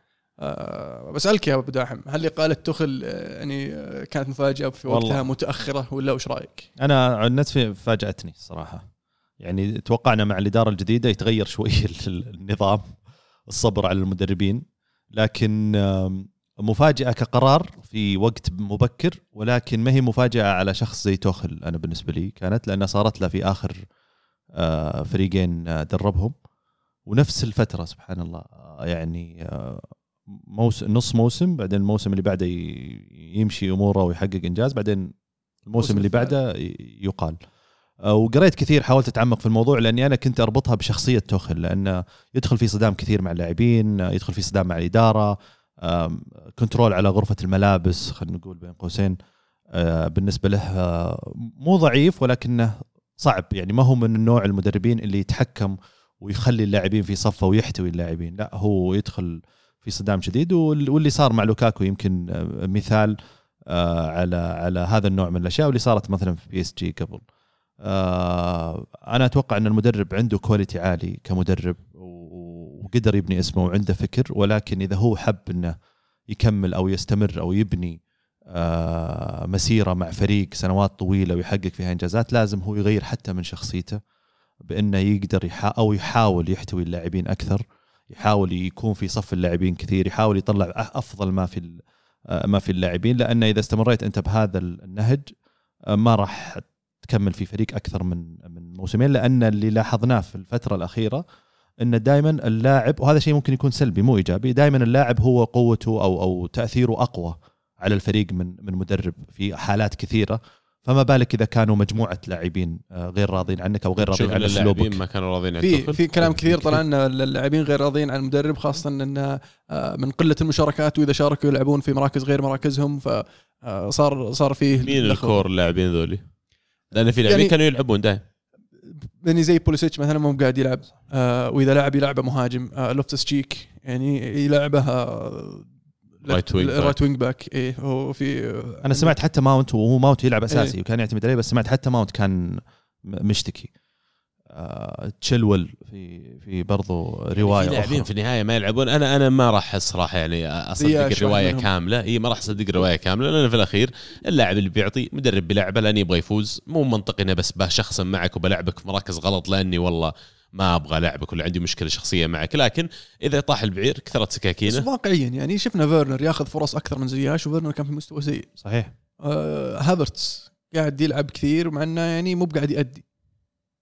آه، بسألك يا أبو داحم هل إقالة تخل آه، يعني آه، كانت مفاجأة في والله. وقتها متأخرة ولا وش رأيك؟ أنا عن نفسي فاجأتني الصراحه يعني توقعنا مع الإدارة الجديدة يتغير شوي ال- <laughs> النظام الصبر على المدربين لكن مفاجأة كقرار في وقت مبكر ولكن ما هي مفاجأة على شخص زي توخل أنا بالنسبة لي كانت لأنها صارت له في آخر آه، فريقين دربهم ونفس الفترة سبحان الله يعني موسم نص موسم بعدين الموسم اللي بعده يمشي أموره ويحقق إنجاز بعدين الموسم اللي. بعده يقال آه، وقريت كثير حاولت أتعمق في الموضوع لأني أنا كنت أربطها بشخصية توخل لأنه يدخل في صدام كثير مع اللاعبين يدخل في صدام مع الإدارة كنترول على غرفة الملابس خلينا نقول بين قوسين آه، بالنسبة له آه، مو ضعيف ولكنه صعب يعني ما هو من النوع المدربين اللي يتحكم ويخلي اللاعبين في صفه ويحتوي اللاعبين لا هو يدخل في صدام شديد وال- واللي صار مع لوكاكو يمكن آه، مثال آه، على على هذا النوع من الأشياء واللي صارت مثلا في بي إس جي قبل. آه، أنا أتوقع إن المدرب عنده quality عالي كمدرب وقدر يبني اسمه وعنده فكر ولكن إذا هو حب إنه يكمل أو يستمر أو يبني مسيرة مع فريق سنوات طويلة ويحقق فيها إنجازات لازم هو يغير حتى من شخصيته بإنه يقدر أو يحاول يحتوي اللاعبين أكثر. يحاول يكون في صف اللاعبين كثير يحاول يطلع أفضل ما في آه، ما في اللاعبين لأن إذا استمريت أنت بهذا النهج آه، ما راح تكمل في فريق أكثر من من موسمين لأن اللي لاحظناه في الفترة الأخيرة إن دائما اللاعب وهذا شيء ممكن يكون سلبي مو إيجابي دائما اللاعب هو قوته أو أو تأثيره أقوى على الفريق من من مدرب في حالات كثيرة. فما بالك إذا كانوا مجموعة لاعبين آه، غير راضين عنك أو غير راضين عن أسلوبك ما كانوا راضيين عن في. في كلام كثير طلع إن اللاعبين غير راضيين عن المدرب خاصة إن آه، من قلة المشاركات وإذا شاركوا يلعبون في مراكز غير مراكزهم فصار صار فيه مين. الكور اللاعبين ذولي؟ لأن في لاعبين يعني- كانوا يلعبون دائما يعني زي بوليسيتش مثلا مو قاعد يلعب آه وإذا لعب يلعبه مهاجم آه لوفتس تشيك يعني يلعبه آه right wing back. right wing back إيه هو في أنا سمعت حتى ماونت وهو ماونت يلعب أساسي إيه. وكان يعتمد عليه بس سمعت حتى ماونت كان مشتكي آه تشيلول في في برضو روايه في لاعبين. في النهاية ما يلعبون أنا أنا ما راح صراحة يعني أصدق الرواية. كاملة إي ما راح أصدق الرواية كاملة لأن في الأخير اللاعب اللي بيعطي مدرب بيلعبه لأن يبغى يفوز مو منطقي إنه بس بشخصن معك وبلعبك في مراكز غلط لأني والله ما أبغى العبك ولا عندي مشكلة شخصية معك لكن إذا طاح البعير كثرت بس سكاكينه واقعيا يعني شفنا فيرنر ياخذ فرص أكثر من زياش وفيرنر كان في مستوى سيء. صحيح. آه هافرتس قاعد يلعب كثير مع إنه يعني مو بقاعد يأدي.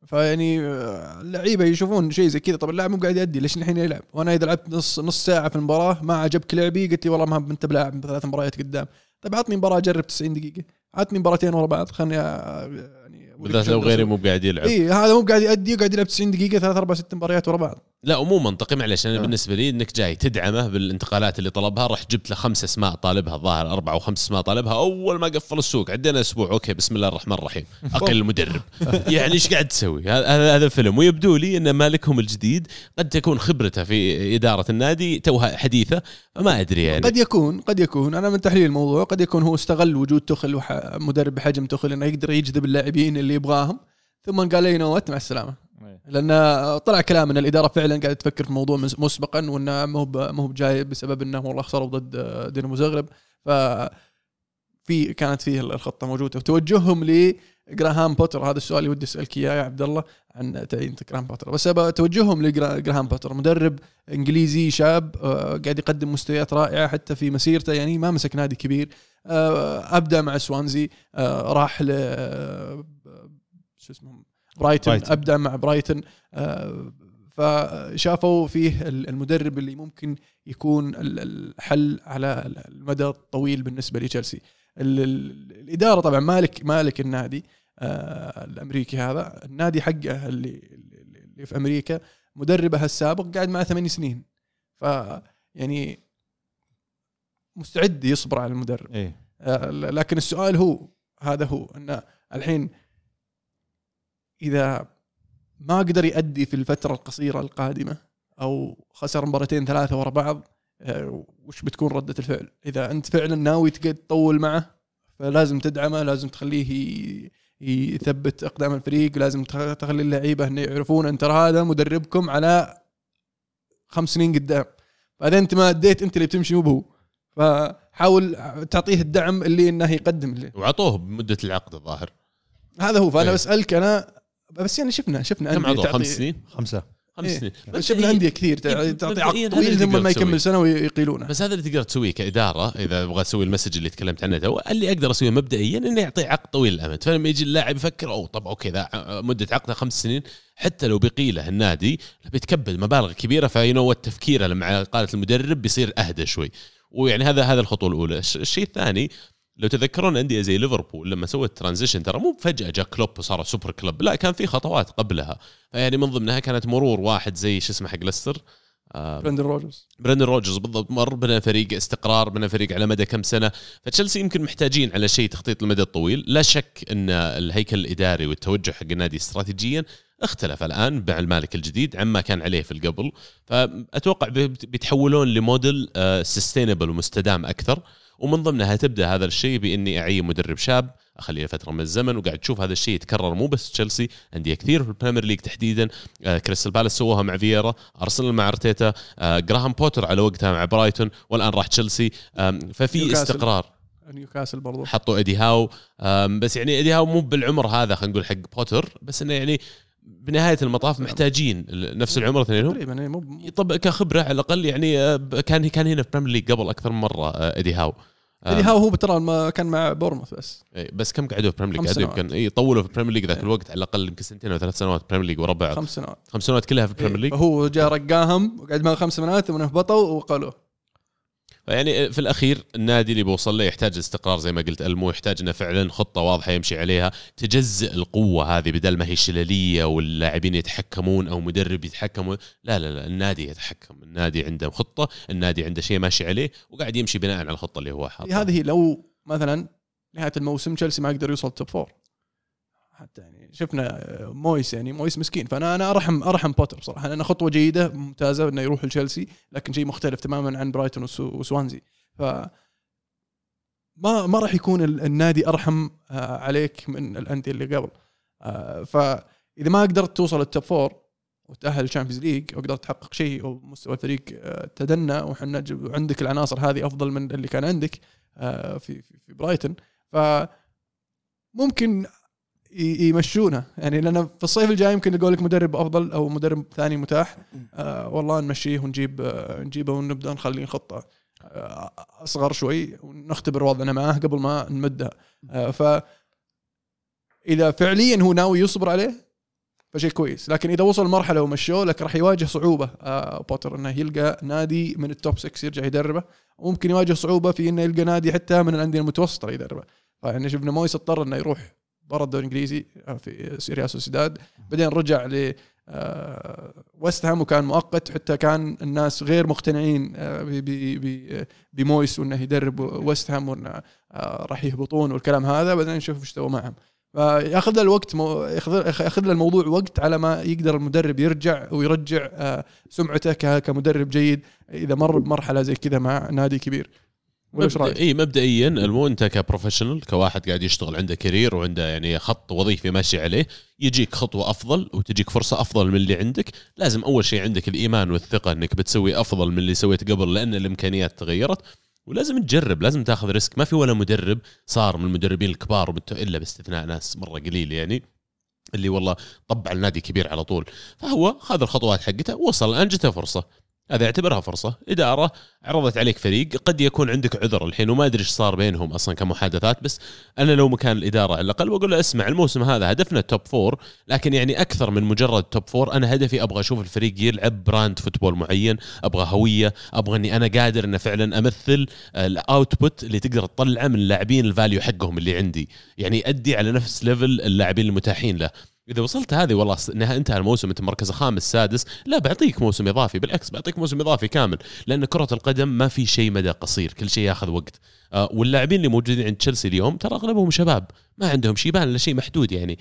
فيعني آه، اللعيبة يشوفون شيء زي كذا طب اللاعب مو قاعد يأدي ليش الحين يلعب؟ وأنا إذا لعبت نص نص ساعة في المباراة ما عجبك لعبي قلت لي والله ما أنت بلاعب ثلاث مباريات قدام. طيب عطني مباراة اجرب 90 دقيقة. عطني مباراتين ورا بعض خلني آه، بالذات لو غيري مو قاعد يلعب. اي هذا مو قاعد يأدي وقاعد يلعب 90 دقيقة ثلاث أربع ست مباريات ورا بعض. لا ومو منطقي معلش أنا آه. بالنسبة لي إنك جاي تدعمه بالانتقالات اللي طلبها رحت جبت له خمس أسماء طالبها الظاهر أربع أو خمس أسماء طالبها أول ما قفل السوق عدينا أسبوع أوكي بسم الله الرحمن الرحيم. <laughs> أقل المدرب يعني إيش قاعد تسوي؟ هذا هذا فيلم ويبدو لي إن مالكهم الجديد قد تكون خبرته في إدارة النادي توها حديثة فما أدري يعني. قد يكون قد يكون. أنا من تحليل الموضوع قد يكون هو استغل وجود تخل وح... مدرب بحجم تخل إنه يقدر يجذب اللاعبين اللي يبغاهم. ثم قال لي not مع السلامة. إيه. لأن طلع كلام إن الإدارة فعلا قاعدة تفكر في الموضوع مسبقا وإنه ما هو ما هو جاي بسبب إنه والله خسروا ضد دينامو زغرب ف في كانت فيه الخطة موجودة. وتوجههم لجراهام بوتر هذا السؤال اللي ودي أسألك إياه يا عبد الله عن تعيين جراهام بوتر بس توجههم لجراهام بوتر مدرب إنجليزي شاب آه، قاعد يقدم مستويات رائعة حتى في مسيرته. يعني ما مسك نادي كبير. آه، أبدأ مع سوانزي آه، راح ل آه، شو اسمه برايتون برايتون. أبدأ مع برايتون آه، فشافوا فيه المدرب اللي ممكن يكون ال- الحل على المدى الطويل بالنسبة لتشيلسي. ال- ال- الإدارة طبعا مالك مالك النادي آه، الأمريكي هذا. النادي حقه اللي اللي في أمريكا مدربه السابق قاعد معه ثمانية سنين. ف يعني مستعد يصبر على المدرب. إيه. آه، لكن السؤال هو هذا هو إن الحين إذا ما قدر يأدي في الفترة القصيرة القادمة أو خسر مباراتين ثلاثة ورا بعض آه، وش بتكون ردة الفعل؟ إذا أنت فعلا ناوي تقعد تطول معه فلازم تدعمه لازم تخليه يثبت إقدام الفريق لازم تخ- تخلي اللعيبة انه يعرفون ان ترى هذا مدربكم على خمس سنين قدام بعدين أنت ما أديت أنت اللي بتمشي مو فحاول تعطيه الدعم اللي إنه يقدم اللي. وعطوه بمدة العقد الظاهر هذا هو فأنا إيه. بسألك أنا بس يعني شفنا شفنا كم تعطي- خمس سنين؟ خمسة. خمس إيه. سنين. بس شفنا أندية كثير إيه، تعطي مبدئياً عقد طويل ثم ما يكمل. سنة ويقيلونه. بس هذا اللي تقدر تسويه كإدارة إذا أبغى أسوي ال message اللي تكلمت عنه تو اللي أقدر أسويه مبدئيا إنه يعطيه عقد طويل الامد فلما يجي اللاعب يفكر أو طب أوكي ذا مدة عقده خمس سنين حتى لو بقيله النادي بيتكبد مبالغ كبيرة فينو تفكيره مع قاله المدرب بيصير أهدى شوي. ويعني هذا هذا الخطوة الأولى. الش- الشيء الثاني لو تذكرون أندية زي ليفربول لما سوت transition ترى مو فجأة جاء كلوب وصار سوبر كلوب لا كان في خطوات قبلها. فيعني من ضمنها كانت مرور واحد زي شو اسمه حق ليستر. آه، برندن روجرز. برندن روجرز بالضبط مر بنا فريق استقرار بنا فريق على مدى كم سنة. فتشيلسي يمكن محتاجين على شيء تخطيط المدى الطويل. لا شك إن الهيكل الإداري والتوجه حق النادي استراتيجيا اختلف الآن مع المالك الجديد عما كان عليه في القبل. فأتوقع بيت- بيتحولون ل model sustainable ومستدام أكثر. ومن ضمنها تبدأ هذا الشيء بإني اعين مدرب شاب أخليه فترة من الزمن وقاعد تشوف هذا الشيء يتكرر مو بس تشيلسي أندية كثير في ال Premier League تحديدا. آه كريستال بالاس سووها مع فييرا أرسنال مع أرتيتا آه جراهام بوتر على وقتها مع برايتون والآن راح تشيلسي. ففي نيوكاسل. استقرار. نيوكاسل برضو. حطوا إيدي هاو. بس يعني إيدي هاو مو بالعمر هذا خلينا نقول حق بوتر بس إنه يعني بنهاية المطاف محتاجين ال- نفس العمر اثنينهم تقريبا إيه، مو طب كخبرة على الأقل يعني آه، كان كان هنا في Premier League قبل أكثر من مرة آه، ايدي هاو. آه، ايدي هاو هو ترى كان مع بورموث بس. بس كم قعدوا في Premier League قعدوا. يمكن إي طولوا في Premier League ذاك. الوقت على الأقل يمكن سنتين أو ثلاث سنوات Premier League ورا بعض. خمس سنوات. خمس سنوات كلها في بريمير ليج فهو جاء رقاهم وقعد معه خمس سنوات ثم هبطوا وقالوا. يعني في الأخير النادي اللي بيوصل له يحتاج استقرار زي ما قلت ألمو يحتاج إنه فعلا خطة واضحة يمشي عليها تجزئ القوة هذه بدل ما هي شلالية واللاعبين يتحكمون أو مدرب يتحكم لا لا لا النادي يتحكم النادي عنده خطة النادي عنده شيء ماشي عليه وقاعد يمشي بناء على الخطة اللي هو حاطها. هذه لو مثلا نهاية الموسم تشيلسي ما يقدر يوصل top four حتى يعني شفنا مويس يعني مويس مسكين. فأنا أنا أرحم أرحم بوتر صراحة. لأن خطوة جيدة ممتازة إنه يروح لتشيلسي لكن شيء مختلف تماما عن برايتون وسو- وسوانزي. ف ما ما راح يكون ال- النادي أرحم آه، عليك من الأندية اللي قبل. آه، فاذا ما قدرت توصل ال top four وتأهل ال Champions League وقدرت تحقق شيء ومستوى الفريق آه، تدنى وحنا وعندك العناصر هذه أفضل من اللي كان عندك آه، في في برايتون. ف ممكن ي- يمشونها يعني لأن في الصيف الجاي يمكن يقول لك مدرب أفضل أو مدرب ثاني متاح. آه والله نمشيه ونجيب آه نجيبه ونبدأ نخلي خطة. آه أصغر شوي ونختبر وضعنا معاه قبل ما نمدها آه ف إذا فعليا هو ناوي يصبر عليه فشيء كويس. لكن إذا وصل مرحلة ومشوه لك راح يواجه صعوبة. آه بوتر إنه يلقى نادي من ال top 6 يرجع يدربه. وممكن يواجه صعوبة في إنه يلقى نادي حتى من الأندية المتوسطة يدربه. فيعني شفنا مويس اضطر إنه يروح برا الدوري الانجليزي آه، في ريال سوسيداد. بعدين رجع ل آه، ويست هام وكان مؤقت حتى كان الناس غير مقتنعين آه، بمويس وإنه يدرب ويست هام وإنه راح يهبطون والكلام هذا. بعدين نشوف إيش سوى معهم. فيأخذ له الوقت يأخذ له الموضوع وقت على ما يقدر المدرب يرجع ويرجع سمعته كمدرب جيد إذا مر بمرحلة زي كذا مع نادي كبير. ولا إيش رأيك؟ إي مبدئيا المو أنت ك professional كواحد قاعد يشتغل عنده career وعنده يعني خط وظيفي ماشي عليه يجيك خطوة أفضل وتجيك فرصة أفضل من اللي عندك. لازم أول شيء عندك الإيمان والثقة إنك بتسوي أفضل من اللي سويته قبل لأن الإمكانيات تغيرت. ولازم تجرب لازم تاخذ ريسك ما في ولا مدرب صار من المدربين الكبار إلا باستثناء ناس مرة قليل يعني اللي والله طبع النادي كبير على طول. فهو خذ الخطوات حقته وصل الان جته فرصة. هذا اعتبرها فرصة. إدارة عرضت عليك فريق قد يكون عندك عذر الحين وما أدري إيش صار بينهم أصلا كمحادثات بس أنا لو مكان الإدارة على الأقل بقول له اسمع الموسم هذا هدفنا ال top four لكن يعني أكثر من مجرد top four أنا هدفي أبغى أشوف الفريق يلعب brand football معين أبغى هوية أبغى إني أنا قادر انه فعلا أمثل ال output اللي تقدر تطلعه من اللاعبين ال value حقهم اللي عندي. يعني أدي على نفس level اللاعبين المتاحين له. إذا وصلت هذه والله إنها انتهى الموسم أنت مركز خامس سادس لا بعطيك موسم إضافي بالعكس بعطيك موسم إضافي كامل لأن كرة القدم ما في شيء مدى قصير كل شيء ياخذ وقت. آه واللاعبين اللي موجودين عند تشيلسي اليوم ترى أغلبهم شباب ما عندهم شيبان الا شيء محدود يعني.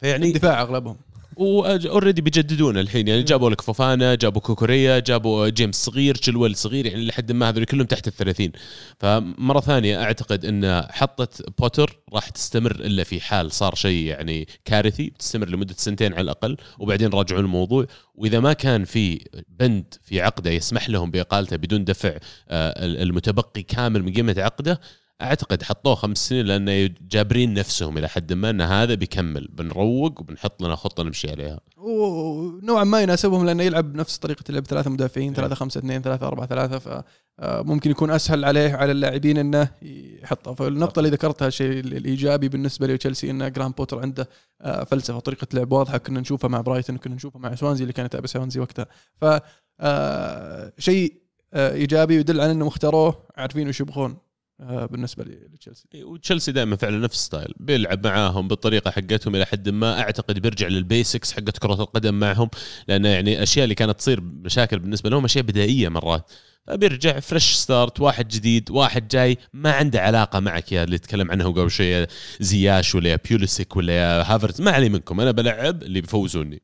فيعني دفاع أغلبهم. و already بيجددون الحين. يعني جابوا لك فوفانا جابوا كوكوريا جابوا جيمس صغير تشلويل صغير يعني لحد ما هذول كلهم تحت الثلاثين. فمرة ثانية أعتقد إن حطه بوتر راح تستمر إلا في حال صار شيء يعني كارثي تستمر لمدة سنتين على الأقل وبعدين راجعون الموضوع. وإذا ما كان في بند في عقده يسمح لهم بإقالته بدون دفع آه، المتبقي كامل من قيمة عقده أعتقد حطوه خمس سنين لأن جابرين نفسهم إلى حد ما إن هذا بيكمل. بنروق وبنحط لنا خطة نمشي عليها. ونوعا ما يناسبهم لأنه يلعب نفس طريقة اللعب ثلاثة مدافعين ثلاثة خمسة اثنين ثلاثة أربعة ثلاثة فممكن يكون أسهل عليه على اللاعبين إنه يحطها فالنقطة اللي ذكرتها الشيء الإيجابي بالنسبة لتشيلسي انه جرام بوتر عنده آه، فلسفة طريقة لعب واضحة. كنا نشوفها مع برايتون كنا نشوفها مع سوانزي اللي كانت يتابع سوانزي وقتها. ف آه، شيء آه، إيجابي يدل على إنهم اختاروه عارفين وش يبغون. آه، بالنسبة لتشيلسي. وتشيلسي دائما فعلا نفس style. بيلعب معاهم بالطريقة حقتهم إلى حد ما. أعتقد بيرجع لل basics حقت كرة القدم معهم لأن يعني الاشياء اللي كانت تصير مشاكل بالنسبة لهم أشياء بدائية مرات. فبيرجع fresh start واحد جديد واحد جاي ما عنده علاقة معك. يا اللي تكلم عنه قبل شوية زياش ولا يا بيوليسيك ولا يا هافرز ما علي منكم. أنا بلعب اللي بيفوزوني.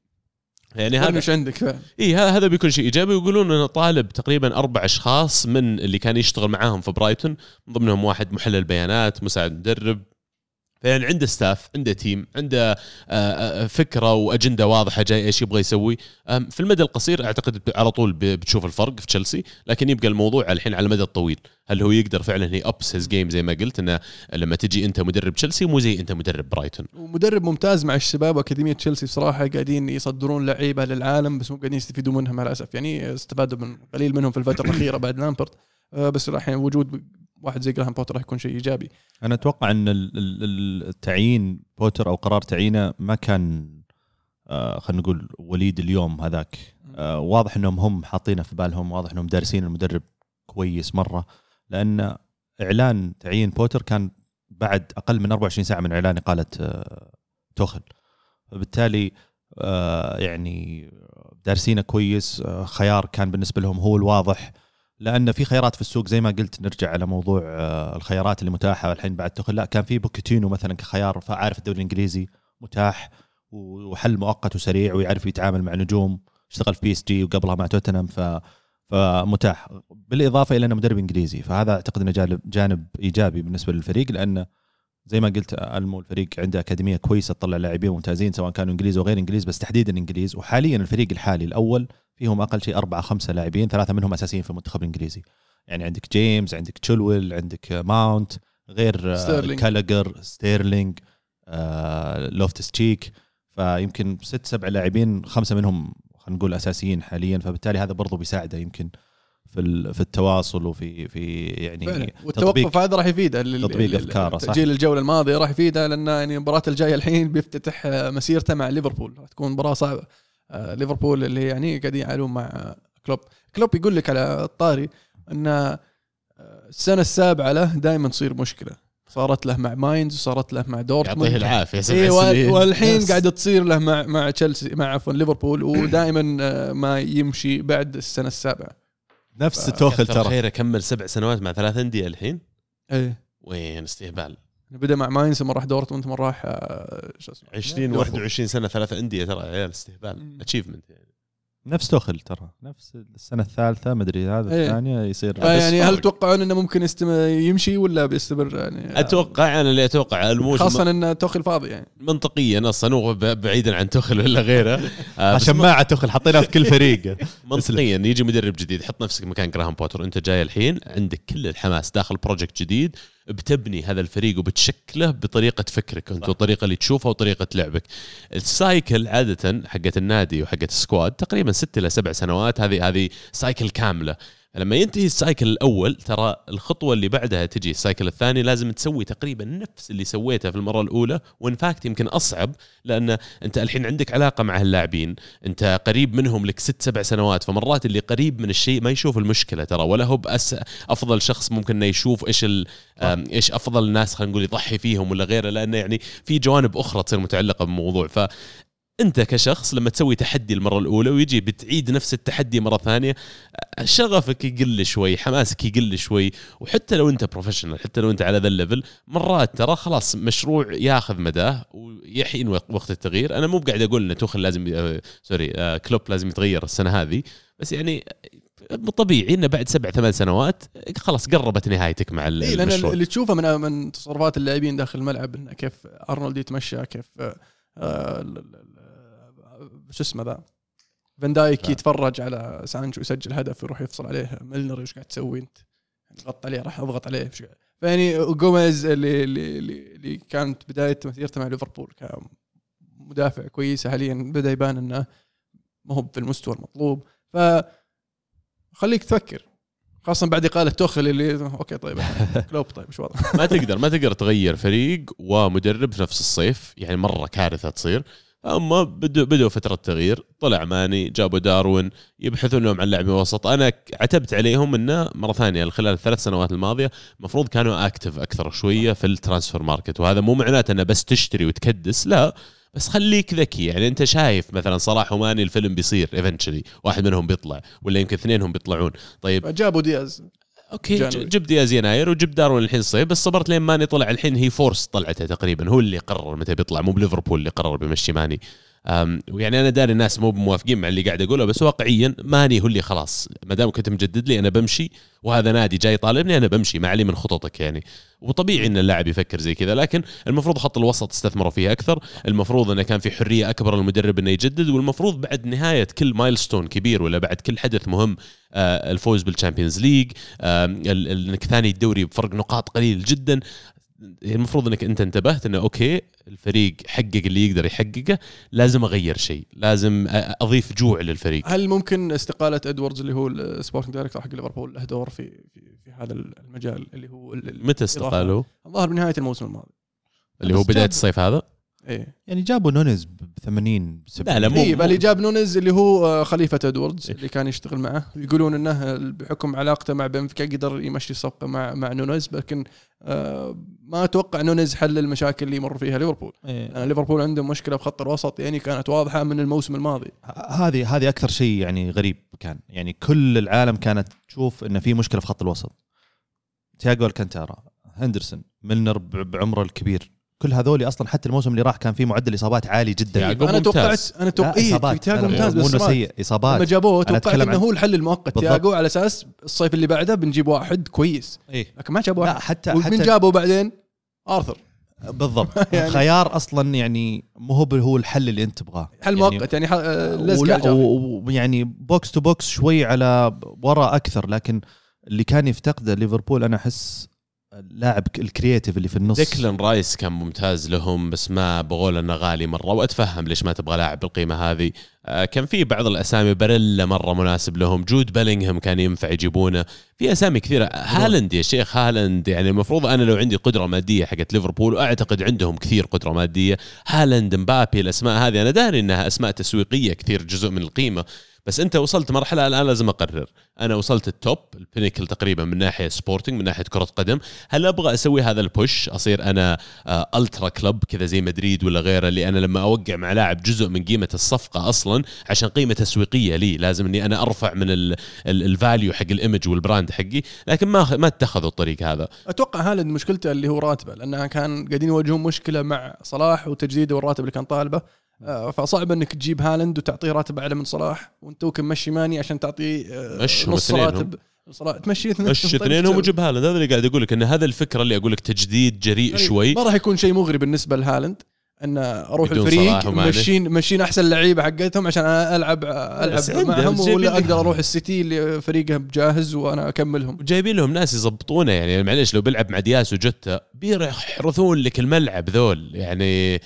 يعني هذا مش عندك فعلا. إي هذا بيكون شيء إيجابي. ويقولون إنه طالب تقريبا أربع أشخاص من اللي كان يشتغل معاهم في برايتون من ضمنهم واحد محلل بيانات مساعد مدرب فيعني عنده staff عنده team عنده آه، آه، فكرة وأجندة واضحة جاي إيش يبغى يسوي. في المدى القصير أعتقد على طول بتشوف الفرق في تشيلسي لكن يبقى الموضوع الحين على المدى الطويل. هل هو يقدر فعلا he ups his game زي ما قلت إنه لما تجي أنت مدرب تشيلسي مو زي أنت مدرب برايتون ومدرب ممتاز مع الشباب وأكاديمية تشيلسي بصراحة قاعدين يصدرون لعيبة للعالم بس مو قاعدين يستفيدوا منها مع الأسف. يعني استفادوا من قليل منهم في الفترة الأخيرة بعد لامبارد آه، بس الحين وجود واحد زي جراهام بوتر راح يكون شيء إيجابي. أنا أتوقع إن التعيين بوتر أو قرار تعيينه ما كان آه خلينا نقول وليد اليوم هذاك. آه واضح إنهم هم حاطينه في بالهم واضح إنهم دارسين المدرب كويس مرة. لأن إعلان تعيين بوتر كان بعد أقل من 24 ساعة من إعلان إقالة آه توخل. فبالتالي يعني دارسينه كويس خيار كان بالنسبة لهم هو الواضح. لأن في خيارات في السوق زي ما قلت نرجع على موضوع آه، الخيارات اللي متاحة الحين بعد تخل لا كان في بوكيتينو مثلا كخيار فعارف الدوري الإنجليزي متاح وحل مؤقت وسريع ويعرف يتعامل مع نجوم اشتغل في بي إس جي وقبلها مع توتنهام ف فمتاح. بالإضافة إلى إنه مدرب إنجليزي فهذا أعتقد إنه جانب جانب إيجابي بالنسبة للفريق لأنه زي ما قلت ألمو الفريق عنده أكاديمية كويسة تطلع لاعبين ممتازين سواء كانوا إنجليز أو غير إنجليز بس تحديدا إنجليز. وحاليا الفريق الحالي الأول فيهم أقل شيء أربعة خمسة لاعبين ثلاثة منهم أساسيين في المنتخب الإنجليزي. يعني عندك جيمس عندك تشولويل عندك ماونت غير ستيرلينج. كالاجر ستيرلينج آه، لوفتس تشيك. فيمكن ست سبع لاعبين خمسة منهم خلينا نقول أساسيين حاليا فبالتالي هذا برضو بيساعده يمكن. في في التواصل وفي في يعني فعلا. والتوقف هذا راح يفيده تطبيق أفكاره صح. تأجيل الجولة الماضية راح يفيده لأن يعني المباراه الجاية الحين بيفتتح مسيرته مع ليفربول. راح تكون مباراة صعبة. آه، ليفربول اللي يعني قاعدين يعانون مع كلوب. كلوب يقول لك على الطاري إن آه، السنة السابعة له دائما تصير مشكلة. صارت له مع ماينز وصارت له مع دورتموند. يعطيه العافية سبع إيه سنين <laughs> والحين قاعدة تصير له مع مع تشيلسي مع عفوا ليفربول ودائما آه، ما يمشي بعد السنة السابعة. نفس توخل ترى. خير كمل سبع سنوات مع ثلاث أندية الحين. إيه. وين استهبال. بدأ مع ماينز ثم راح دورتموند ثم راح شو اسمه؟ 20 21 سنة ثلاث أندية ترى عيال استهبال. achievement يعني. نفس توخل ترى. نفس السنة الثالثة مدري هذا إيه. الثانية يصير. بس يعني هل. تتوقعون إنه ممكن يستمر يمشي ولا بيستمر؟ يعني أتوقع أنا اللي أتوقع الموسم خاصه إن توخل فاضي يعني. منطقيا أصلا هو بعيدا عن تخل ولا غيره. <laughs> آه، شماعه توخل حاطينها في كل فريق. <laughs> منطقيا يجي مدرب جديد حط نفسك مكان جراهام بوتر أنت جاي الحين عندك كل الحماس داخل project جديد. بتبني هذا الفريق وبتشكله بطريقة فكرك أنت والطريقة اللي تشوفها وطريقة لعبك. ال cycle عادة حقت النادي وحقت ال squad تقريبا ست إلى سبع سنوات هذه هذه cycle كاملة. لما ينتهي ال cycle الأول ترى الخطوة اللي بعدها تجي ال cycle الثاني لازم تسوي تقريبا نفس اللي سويته في المرة الأولى و in fact يمكن أصعب لأن أنت الحين عندك علاقة مع هاللاعبين أنت قريب منهم لك ست سبع سنوات فمرات اللي قريب من الشيء ما يشوف المشكلة ترى ولا هو بأس أفضل شخص ممكن إنه يشوف إيش إيش أفضل الناس خلينا نقول يضحي فيهم ولا غيره لأنه يعني في جوانب أخرى تصير متعلقة بالموضوع ف انت كشخص لما تسوي تحدي المرة الأولى ويجي بتعيد نفس التحدي مرة ثانية شغفك يقل شوي حماسك يقل شوي. وحتى لو انت professional حتى لو انت على ذا ال level مرات ترى خلاص مشروع ياخذ مداه ويحين وق- وقت التغيير. أنا مو بقاعد أقول ان توخل لازم آه، sorry آه، كلوب لازم يتغير السنة هذه. بس يعني طبيعي إنه بعد سبع ثمان سنوات خلاص قربت نهايتك مع ال- اي لأن المشروع. اللي تشوفه من من تصرفات اللاعبين داخل الملعب إنه كيف أرنولد يتمشى كيف آه، آه، شو اسمه ذا؟ فان دايك. يتفرج على سانشو يسجل هدف يروح يفصل عليه. ميلنر إيش قاعد تسوي أنت؟ يعني غط عليه راح اضغط عليه. فيعني جوميز اللي اللي اللي كانت بداية مسيرته مع ليفربول كمدافع كويس حاليا بدأ يبان إنه ما هو في المستوى المطلوب. ف خليك تفكر خاصة بعد إقالة توخل اللي okay طيب <laughs> كلوب طيب إيش وضع ما تقدر ما تقدر تغير فريق ومدرب في نفس الصيف يعني مرة كارثة تصير. أما بدوا بدوا فترة تغيير طلع ماني جابوا داروين يبحثون لهم عن لاعبين وسط أنا عتبت عليهم إنه مرة ثانية خلال الثلاث سنوات الماضية المفروض كانوا active أكثر شوية في ال transfer market وهذا مو معناته إنه بس تشتري وتكدس لا. بس خليك ذكي. يعني أنت شايف مثلا صلاح وماني الفيلم بيصير eventually واحد منهم بيطلع ولا يمكن اثنينهم بيطلعون. طيب. جابوا دياز. okay January. ج- جبت دياز يناير وجبت داروين الحين صيف بس صبرت لين ماني طلع الحين هي force طلعته تقريبا هو اللي قرر متى بيطلع مو بليفربول اللي قرر بيمشي ماني ويعني أنا داري الناس مو موافقين مع اللي قاعد أقوله بس واقعيا ماني هو اللي خلاص ما دام كنت مجدد لي أنا بمشي وهذا نادي جاي طالبني أنا بمشي ما علي من خططك يعني. وطبيعي إن اللاعب يفكر زي كذا لكن المفروض خط الوسط استثمروا فيه أكثر المفروض إنه كان في حرية أكبر للمدرب إنه يجدد والمفروض بعد نهاية كل milestone كبير ولا بعد كل حدث مهم آه، الفوز بالشامبيونز ليج آه، إنك ثاني الدوري بفرق نقاط قليل جدا. المفروض إنك أنت انتبهت إنه أوكي الفريق حقق اللي يقدر يحققه لازم أغير شيء لازم أضيف جوع للفريق. هل ممكن استقالة إدواردز اللي هو ال sporting director حق ليفربول له دور في في, في هذا المجال اللي هو متى استقالوا الظاهر بنهاية الموسم الماضي. اللي هو بداية الصيف هذا؟ إيه. يعني جابوا نونيز ب 80 لا، لا، مو- مو- اللي جاب نونز اللي هو آه، خليفة إدواردز إيه. اللي كان يشتغل معه. يقولون إنه بحكم علاقته مع بنفيكا قدر يمشي الصفقه مع مع نونز لكن آه، ما أتوقع نونز حل المشاكل اللي يمر فيها ليفربول. إيه. يعني ليفربول عندهم مشكلة بخط الوسط يعني كانت واضحة من الموسم الماضي. هذه هذه أكثر شيء يعني غريب كان. يعني كل العالم كانت تشوف انه في مشكلة في خط الوسط. تياجو ألكانتارا هندرسون ميلنر ب- بعمره الكبير. كل هذول أصلا حتى الموسم اللي راح كان في معدل إصابات عالي جدا. تياجو أنا. توقعت أنا لا، توقعت إيه تياجو لا، لا، ممتاز مو بس سيء لما اصابات جابوه أنا توقعت إنه هو الحل المؤقت. تياجو على أساس الصيف اللي بعده بنجيب واحد كويس. إيه. لكن ما جابوا لا واحد حتى ومن حتى جابوا بعدين؟ آرثر. بالضبط. <laughs> يعني- خيار أصلا يعني مو هو هو الحل اللي أنت تبغاه. حل يعني مؤقت يعني آه، لزق ولا ويعني box to box شوي على ورا أكثر لكن اللي كان يفتقده ليفربول أنا أحس اللاعب ال creative اللي في النص. ديكلان رايس كان ممتاز لهم بس ما بقول أنه غالي مرة. وأتفهم ليش ما تبغى لاعب بالقيمة هذه. كان في بعض الأسامي باريلا مرة مناسب لهم. جود بيلينغهام كان ينفع يجيبونه. في أسامي كثيرة. هالاند يا شيخ هالاند يعني المفروض أنا لو عندي قدرة مادية حقت ليفربول وأعتقد عندهم كثير قدرة مادية. هالاند مبابي الأسماء هذه أنا داري إنها أسماء تسويقية كثير جزء من القيمة. بس أنت وصلت مرحلة الآن لازم أقرر. أنا وصلت ال top ال pinnacle تقريبا من ناحية sporting من ناحية كرة قدم. هل أبغى أسوي هذا ال push أصير أنا آه ultra club كذا زي مدريد ولا غيره اللي أنا لما أوقع مع لاعب جزء من قيمة الصفقة أصلا عشان قيمة تسويقية لي. لازم إني أنا أرفع من ال value حق ال image وال brand حقي لكن ما ما اتخذوا الطريق هذا. أتوقع هالاند مشكلته اللي هو راتبه لأنها كان قاعدين يواجهون مشكلة مع صلاح وتجديده والراتب اللي كان طالبه. آه، فصعب إنك تجيب هالاند وتعطيه راتب أعلى من صلاح وأنت توك مشي ماني عشان تعطيه آه، نص. راتب. صلاح تمشي اثنين مش طيب اثنينهم؟ وجيب هالاند. هذا اللي قاعد أقول لك إن هذا الفكرة اللي أقول لك تجديد جريء يعني شوي. ما راح يكون شيء مغري بالنسبة لهالاند؟ أن أروح الفريق. مشين مشين أحسن لعيبة حقتهم عشان أنا العب ألعب معهم جايبين ولا أقدر أروح السيتي اللي فريقه جاهز وأنا أكملهم. وجايبين لهم ناس يضبطونه يعني معليش لو بيلعب مع دياس وجوتا بيحرثون لك الملعب ذول يعني.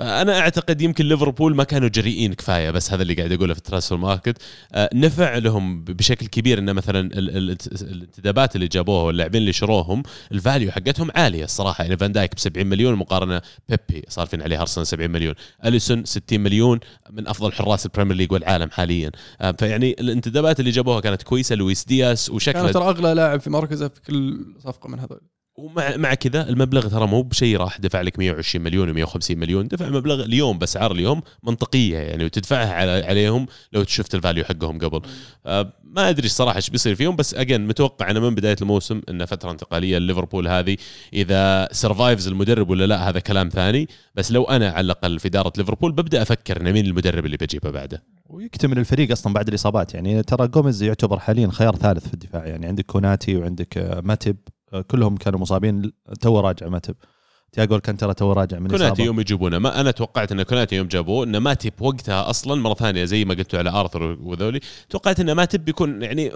فانا أعتقد يمكن ليفربول ما كانوا جريئين كفاية بس هذا اللي قاعد اقوله في ال transfer market. آه، نفع لهم بشكل كبير انه مثلا ال- ال- الانتدابات اللي جابوها واللاعبين اللي شروهم ال value حقتهم عالية الصراحة. يعني فان دايك ب 70 مليون مقارنة ببيبي صارفين عليه ارسنال 70 مليون. أليسون 60 مليون من أفضل حراس البريمير ليج والعالم حاليا. آه، فيعني الانتدابات اللي جابوها كانت كويسة. لويس دياس كان وشكله ترى أغلى لاعب في مركزه في كل صفقة من هذول. ومع مع كذا المبلغ ترى مو بشيء راح دفع لك 120 مليون و150 مليون. دفع مبلغ اليوم باسعار اليوم منطقية يعني وتدفعها على عليهم لو شفت ال value حقهم قبل. آه، ما أدري الصراحة إيش بيصير فيهم بس again متوقع أنا من بداية الموسم إن فترة انتقالية لليفربول هذه إذا survives المدرب ولا لا هذا كلام ثاني. بس لو أنا على الأقل في إدارة ليفربول ببدأ أفكر ان مين المدرب اللي بجيبه بعده. ويكتمل الفريق أصلا بعد الإصابات. يعني ترى جوميز يعتبر حاليا خيار ثالث في الدفاع. يعني عندك كوناتي وعندك آه، ماتب كلهم كانوا مصابين. توه راجع ماتب تياجو الكانترا توه راجع من كوناتي يوم يجيبونه. ما أنا توقعت إن كوناتي يوم جابوه انه ماتب وقتها أصلا مرة ثانية زي ما قلتوا على آرثر وذولي. توقعت إن ماتب بيكون يعني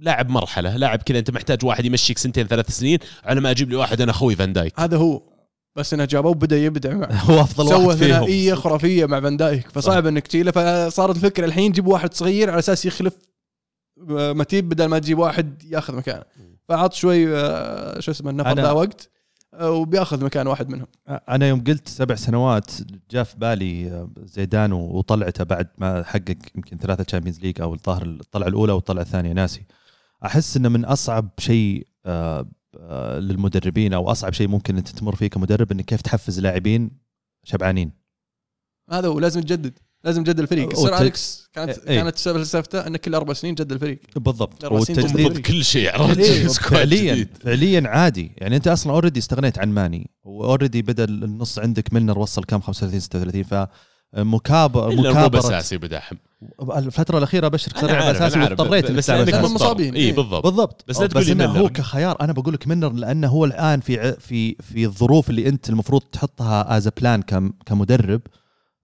لاعب مرحلة لاعب كذا أنت محتاج واحد يمشيك سنتين ثلاث سنين على ما أجيب لي واحد أنا أخوي فان دايك. هذا هو. بس إنه جابوه بدا يبدع. <laughs> هو أفضل سوى واحد فيهم. ثنائيه خرافية مع فان دايك. فصعب إنك تشيله. فصارت الفكرة الحين جيب واحد صغير على أساس يخلف آه، ماتب بدل ما تجيب واحد ياخذ مكانه. فعط شوي آه، شو اسمه النفر ذا وقت آه، وبياخذ مكان واحد منهم. أنا يوم قلت سبع سنوات جاء في بالي آه، زيدان وطلعته بعد ما حقق يمكن ثلاثة تشامبيونز ليج أو الظاهر الطلعة الأولى والطلعة الثانية ناسي. أحس إنه من أصعب شيء للمدربين أو أصعب شيء ممكن أنت تمر فيه كمدرب إنك كيف تحفز لاعبين شبعانين. هذا هو لازم تجدد. لازم تجدد الفريق سير اليكس كانت إيه. كانت فلسفته انه كل أربع سنين جدد الفريق بالضبط ضد كل شيء عرفت إيه، فعليا. فعليا عادي يعني أنت أصلا already استغنيت عن ماني و already بدأ النص عندك ميلنر وصل كم 35 36 ف مكابر مكابره أساسي بدعم الفترة الأخيرة أنا صار اساسي واضطريت بس. مضطر. مصابين. اي إيه. بالضبط بالضبط بس لا تقول بس ميلنر. هو كخيار أنا بقول لك ميلنر لأنه هو الآن في في في الظروف اللي أنت المفروض تحطها as plan كمدرب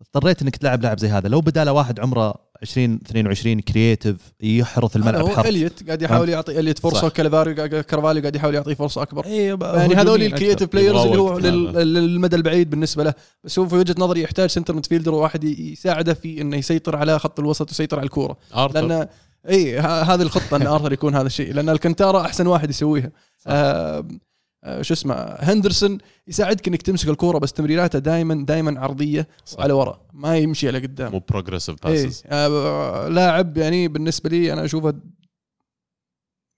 اضطريت إنك تلعب لاعب زي هذا. لو بداله واحد عمره 20 22 creative يحرث الملعب هو حرث. إليت قاعد يحاول يعطي إليت فرصة صح. كارفاليو كارفاليو قاعد يحاول يعطيه فرصة أكبر. إيه، يعني هذول ال creative players اللي هو هذا. للمدى البعيد بالنسبة له. بس هو في وجهة نظري يحتاج center midfielder وواحد يساعده في إنه يسيطر على خط الوسط ويسيطر على الكورة. ارثر لأن اي ه- هذه الخطة إن ارثر يكون هذا الشيء. لأن الكنتارا أحسن واحد يسويها. آه آه، شو اسمه هندرسون يساعدك إنك تمسك الكورة بس تمريراته دائما دائما عرضية صح. على ورا ما يمشي على قدام. مو progressive إيه passes آه لاعب يعني بالنسبة لي أنا أشوفه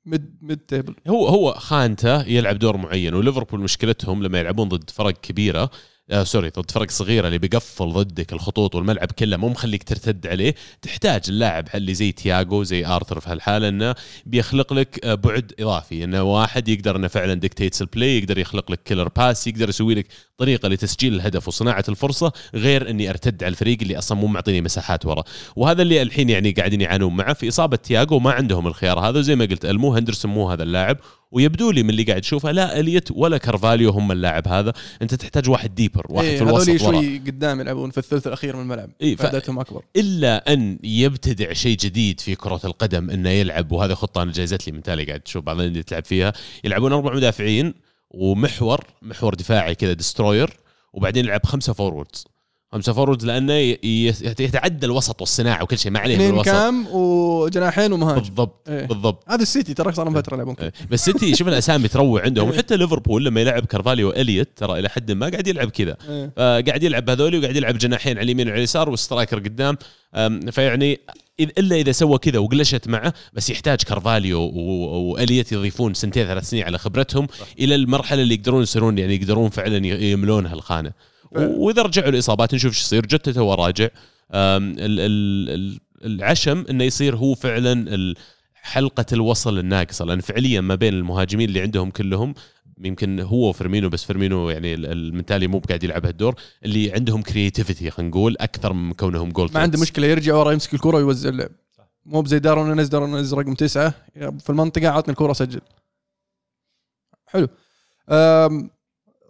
mid mid table هو هو خانته يلعب دور معين وليفربول مشكلتهم لما يلعبون ضد فرق كبيرة آه sorry ضد فرق صغيرة اللي بيقفل ضدك الخطوط والملعب كله مو مخليك ترتد عليه. تحتاج اللاعب اللي زي تياجو زي آرثر في هالحالة إنه بيخلق لك آه، بعد إضافي. إنه واحد يقدر إنه فعلا dictates ال play يقدر يخلق لك killer pass يقدر يسوي لك طريقة لتسجيل الهدف وصناعة الفرصة غير إني أرتد على الفريق اللي أصلا مو معطيني مساحات ورا. وهذا اللي الحين يعني قاعدين يعانون معه. في إصابة تياجو ما عندهم الخيار هذا زي ما قلت المو هندرسون مو هذا اللاعب. ويبدو لي من اللي قاعد تشوفه لا إليت ولا كارفاليو هم اللاعب هذا. أنت تحتاج واحد deeper واحد إيه في الوسط هذول شوي قدام يلعبون في الثلث الأخير من الملعب إيه، ف- فائدتهم أكبر. إلا أن يبتدع شيء جديد في كرة القدم إنه يلعب وهذا خطه أنا جايزت لي من تالي قاعد تشوف بعض الأندية تلعب فيها. يلعبون أربع مدافعين ومحور محور دفاعي كذا destroyer وبعدين يلعب خمسة forwards خمسه forwards لأنه يتعدى الوسط والصناعة وكل شيء ما عليه اثنين بالوسط CAM وجناحين ومهاجم بالضبط إيه. بالضبط هذا السيتي ترى صار لهم فتره يلعبون كذا. إيه. بس سيتي شوف الأسامي <laughs> تروع عندهم إيه. وحتى ليفربول لما يلعب كارفاليو اليت ترى إلى حد ما قاعد يلعب كذا إيه. آه، قاعد يلعب هذولي وقاعد يلعب جناحين على اليمين وعلى اليسار وال striker قدام فيعني إلا إذا سوى كذا وقلشت معه بس يحتاج كارفاليو واليت يضيفون سنتين ثلاث سنين على خبرتهم إلى المرحلة اللي يقدرون يصيرون يعني يقدرون فعلا ي- يملونها الخانة ف- وإذا رجعوا الإصابات نشوف إيش يصير. جوتا تو راجع. العشم إنه يصير هو فعلا حلقة الوصل الناقصة. لأن فعليا ما بين المهاجمين اللي عندهم كلهم يمكن هو وفيرمينو بس فيرمينو يعني ال- mentally مو بقاعد يلعب هالدور اللي عندهم creativity خلينا نقول أكثر من كونهم جول ما عنده مشكلة يرجع ورا يمسك الكرة ويوزع اللعب مو بزي داروين نونيز داروين نونيز رقم تسعة. في المنطقة عطني الكرة سجل حلو. أم،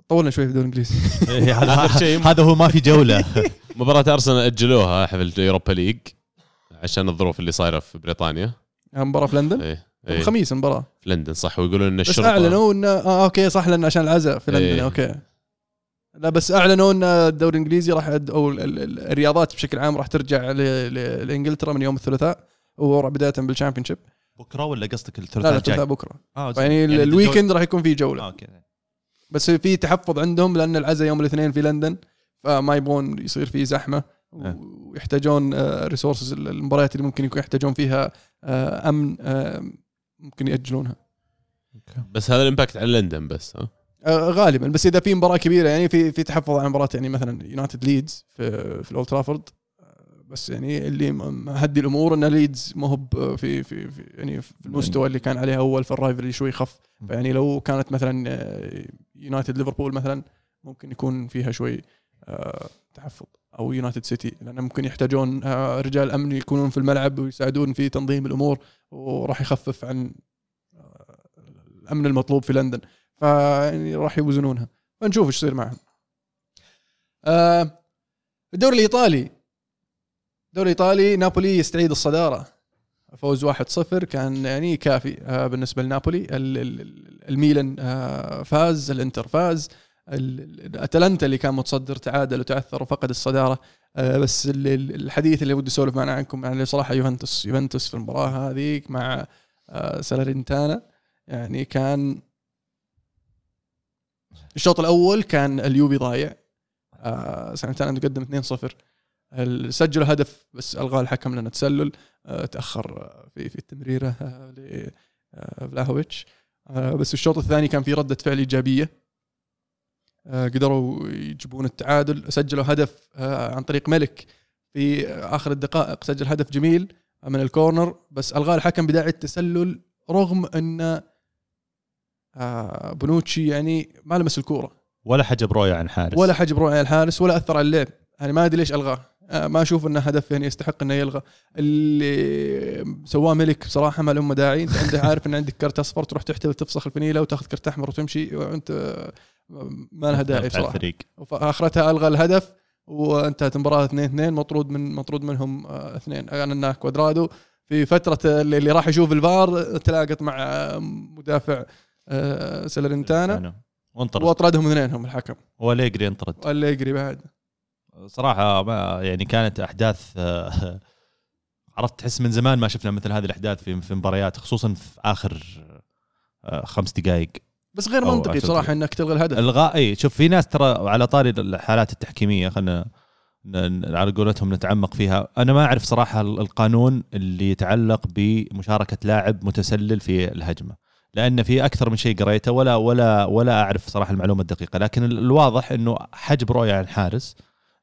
طولنا شوي في الدوري الإنجليزي. <laughs> إيه، هذا هو ما في جولة. <laughs> مباراة أرسنال أجلوها حق اوروبا league عشان الظروف اللي صايرة في بريطانيا. مباراة في لندن؟ إيه إيه. الخميس المباراة. في لندن صح ويقولون إن بس الشرطه أعلنوا انه آه okay صح لأن عشان العزاء في لندن إيه. okay. لا بس أعلنوا إن الدوري الإنجليزي راح أو ال- ال- الرياضات بشكل عام راح ترجع ل- ل- لإنجلترا من يوم الثلاثاء وبدايه بال Championship بكرة ولا قصدك لا لا الثلاثاء الثلاثاء الجاي؟ بكرة. آه،. يعني, الجو- ال weekend راح يكون في آه، جوله okay. بس في تحفظ عندهم لأن العزاء يوم الاثنين في لندن فما يبغون يصير في زحمة. نعم. ويحتاجون resources المباريات اللي ممكن يكون يحتاجون فيها آه، أمن آه، ممكن يأجلونها. بس هذا ال impact على لندن بس ها؟ آه، غالبا. بس إذا في مباراة كبيرة يعني في في تحفظ على مباراة يعني مثلا يونايتد ليدز في في الاولد ترافورد آه، بس يعني اللي م- مهدّي الأمور إن ليدز ما هو في في, في يعني في المستوى اللي كان عليه أول في ال rivalry شوي خف. فيعني لو كانت مثلا آه، يونايتد ليفربول مثلا ممكن يكون فيها شوي آه، تحفظ. أو يونايتد سيتي لأن ممكن يحتاجون آه، رجال أمن يكونون في الملعب ويساعدون في تنظيم الأمور وراح يخفف عن الأمن المطلوب في لندن. فيعني راح يوزنونها. فنشوف إيش يصير معهم. الدوري الإيطالي. الدوري الايطالي نابولي يستعيد الصدارة. فوز 1-0 كان يعني كافي آه، بالنسبة لنابولي. ال- ال- ال- الميلان آه، فاز الإنتر فاز. أتلانتا اللي كان متصدر تعادل وتعثر وفقد الصدارة. آه، بس ال- ال- الحديث اللي ودي أسولف معنا عنكم يعني صراحة يوفنتوس يوفنتوس في المباراة هذه مع سالارينتانا يعني كان الشوط الأول كان اليوفي ضايع. سالارينتانا مقدم 2-0 سجلوا هدف بس الغاه الحكم لأنه تسلل آه تأخر آه، في في التمريره آه لفلاهوفيتش بس الشوط الثاني كان في ردة فعل إيجابية. قدروا يجيبون التعادل. سجلوا هدف عن طريق ملك في آخر الدقائق. سجل هدف جميل من الكورنر. بس الغاه الحكم بداعي التسلل رغم أن بونوتشي يعني ما لمس الكورة. ولا حجب رؤية عن حارس. ولا حجب رؤية الحارس ولا أثر على اللعب. يعني ما أدري ليش ألغاه. ما أشوف إنه هدف يعني يستحق إنه يلغى. اللي سواه ملك بصراحة ما له داعي. أنت عندك عارف إن عندك كرت أصفر تروح تحتل تفسخ الفنيلة وتاخذ كرت أحمر وتمشي وأنت آه، ما لها داعي بصراحة. الفريق. اخرتها ألغى الهدف وانتهت المباراه 2 2 مطرود من مطرود منهم آه، اثنين. أنا كوادرادو. في فترة اللي اللي راح يشوف الفار تلاقط مع آه، مدافع آه، سلرنتانا. وانطرد. وأطردهم اثنينهم الحكم. وأليجري انطرد. ولا يجري بعد. صراحة ما يعني كانت أحداث آه، <laughs> عرفت تحس من زمان ما شفنا مثل هذه الأحداث في في مباريات خصوصا في آخر آه، خمس دقائق. بس غير منطقي دقائق. إنك تلغي الهدف. الغاء إي شوف في ناس ترى على طاري الحالات التحكيمية خلينا على قولتهم نتعمق فيها. أنا ما أعرف صراحة ال- القانون اللي يتعلق بمشاركة لاعب متسلل في الهجمة لأن في أكثر من شيء قريته ولا ولا ولا أعرف صراحة المعلومة الدقيقة. لكن ال- الواضح إنه حجب رؤية عن حارس.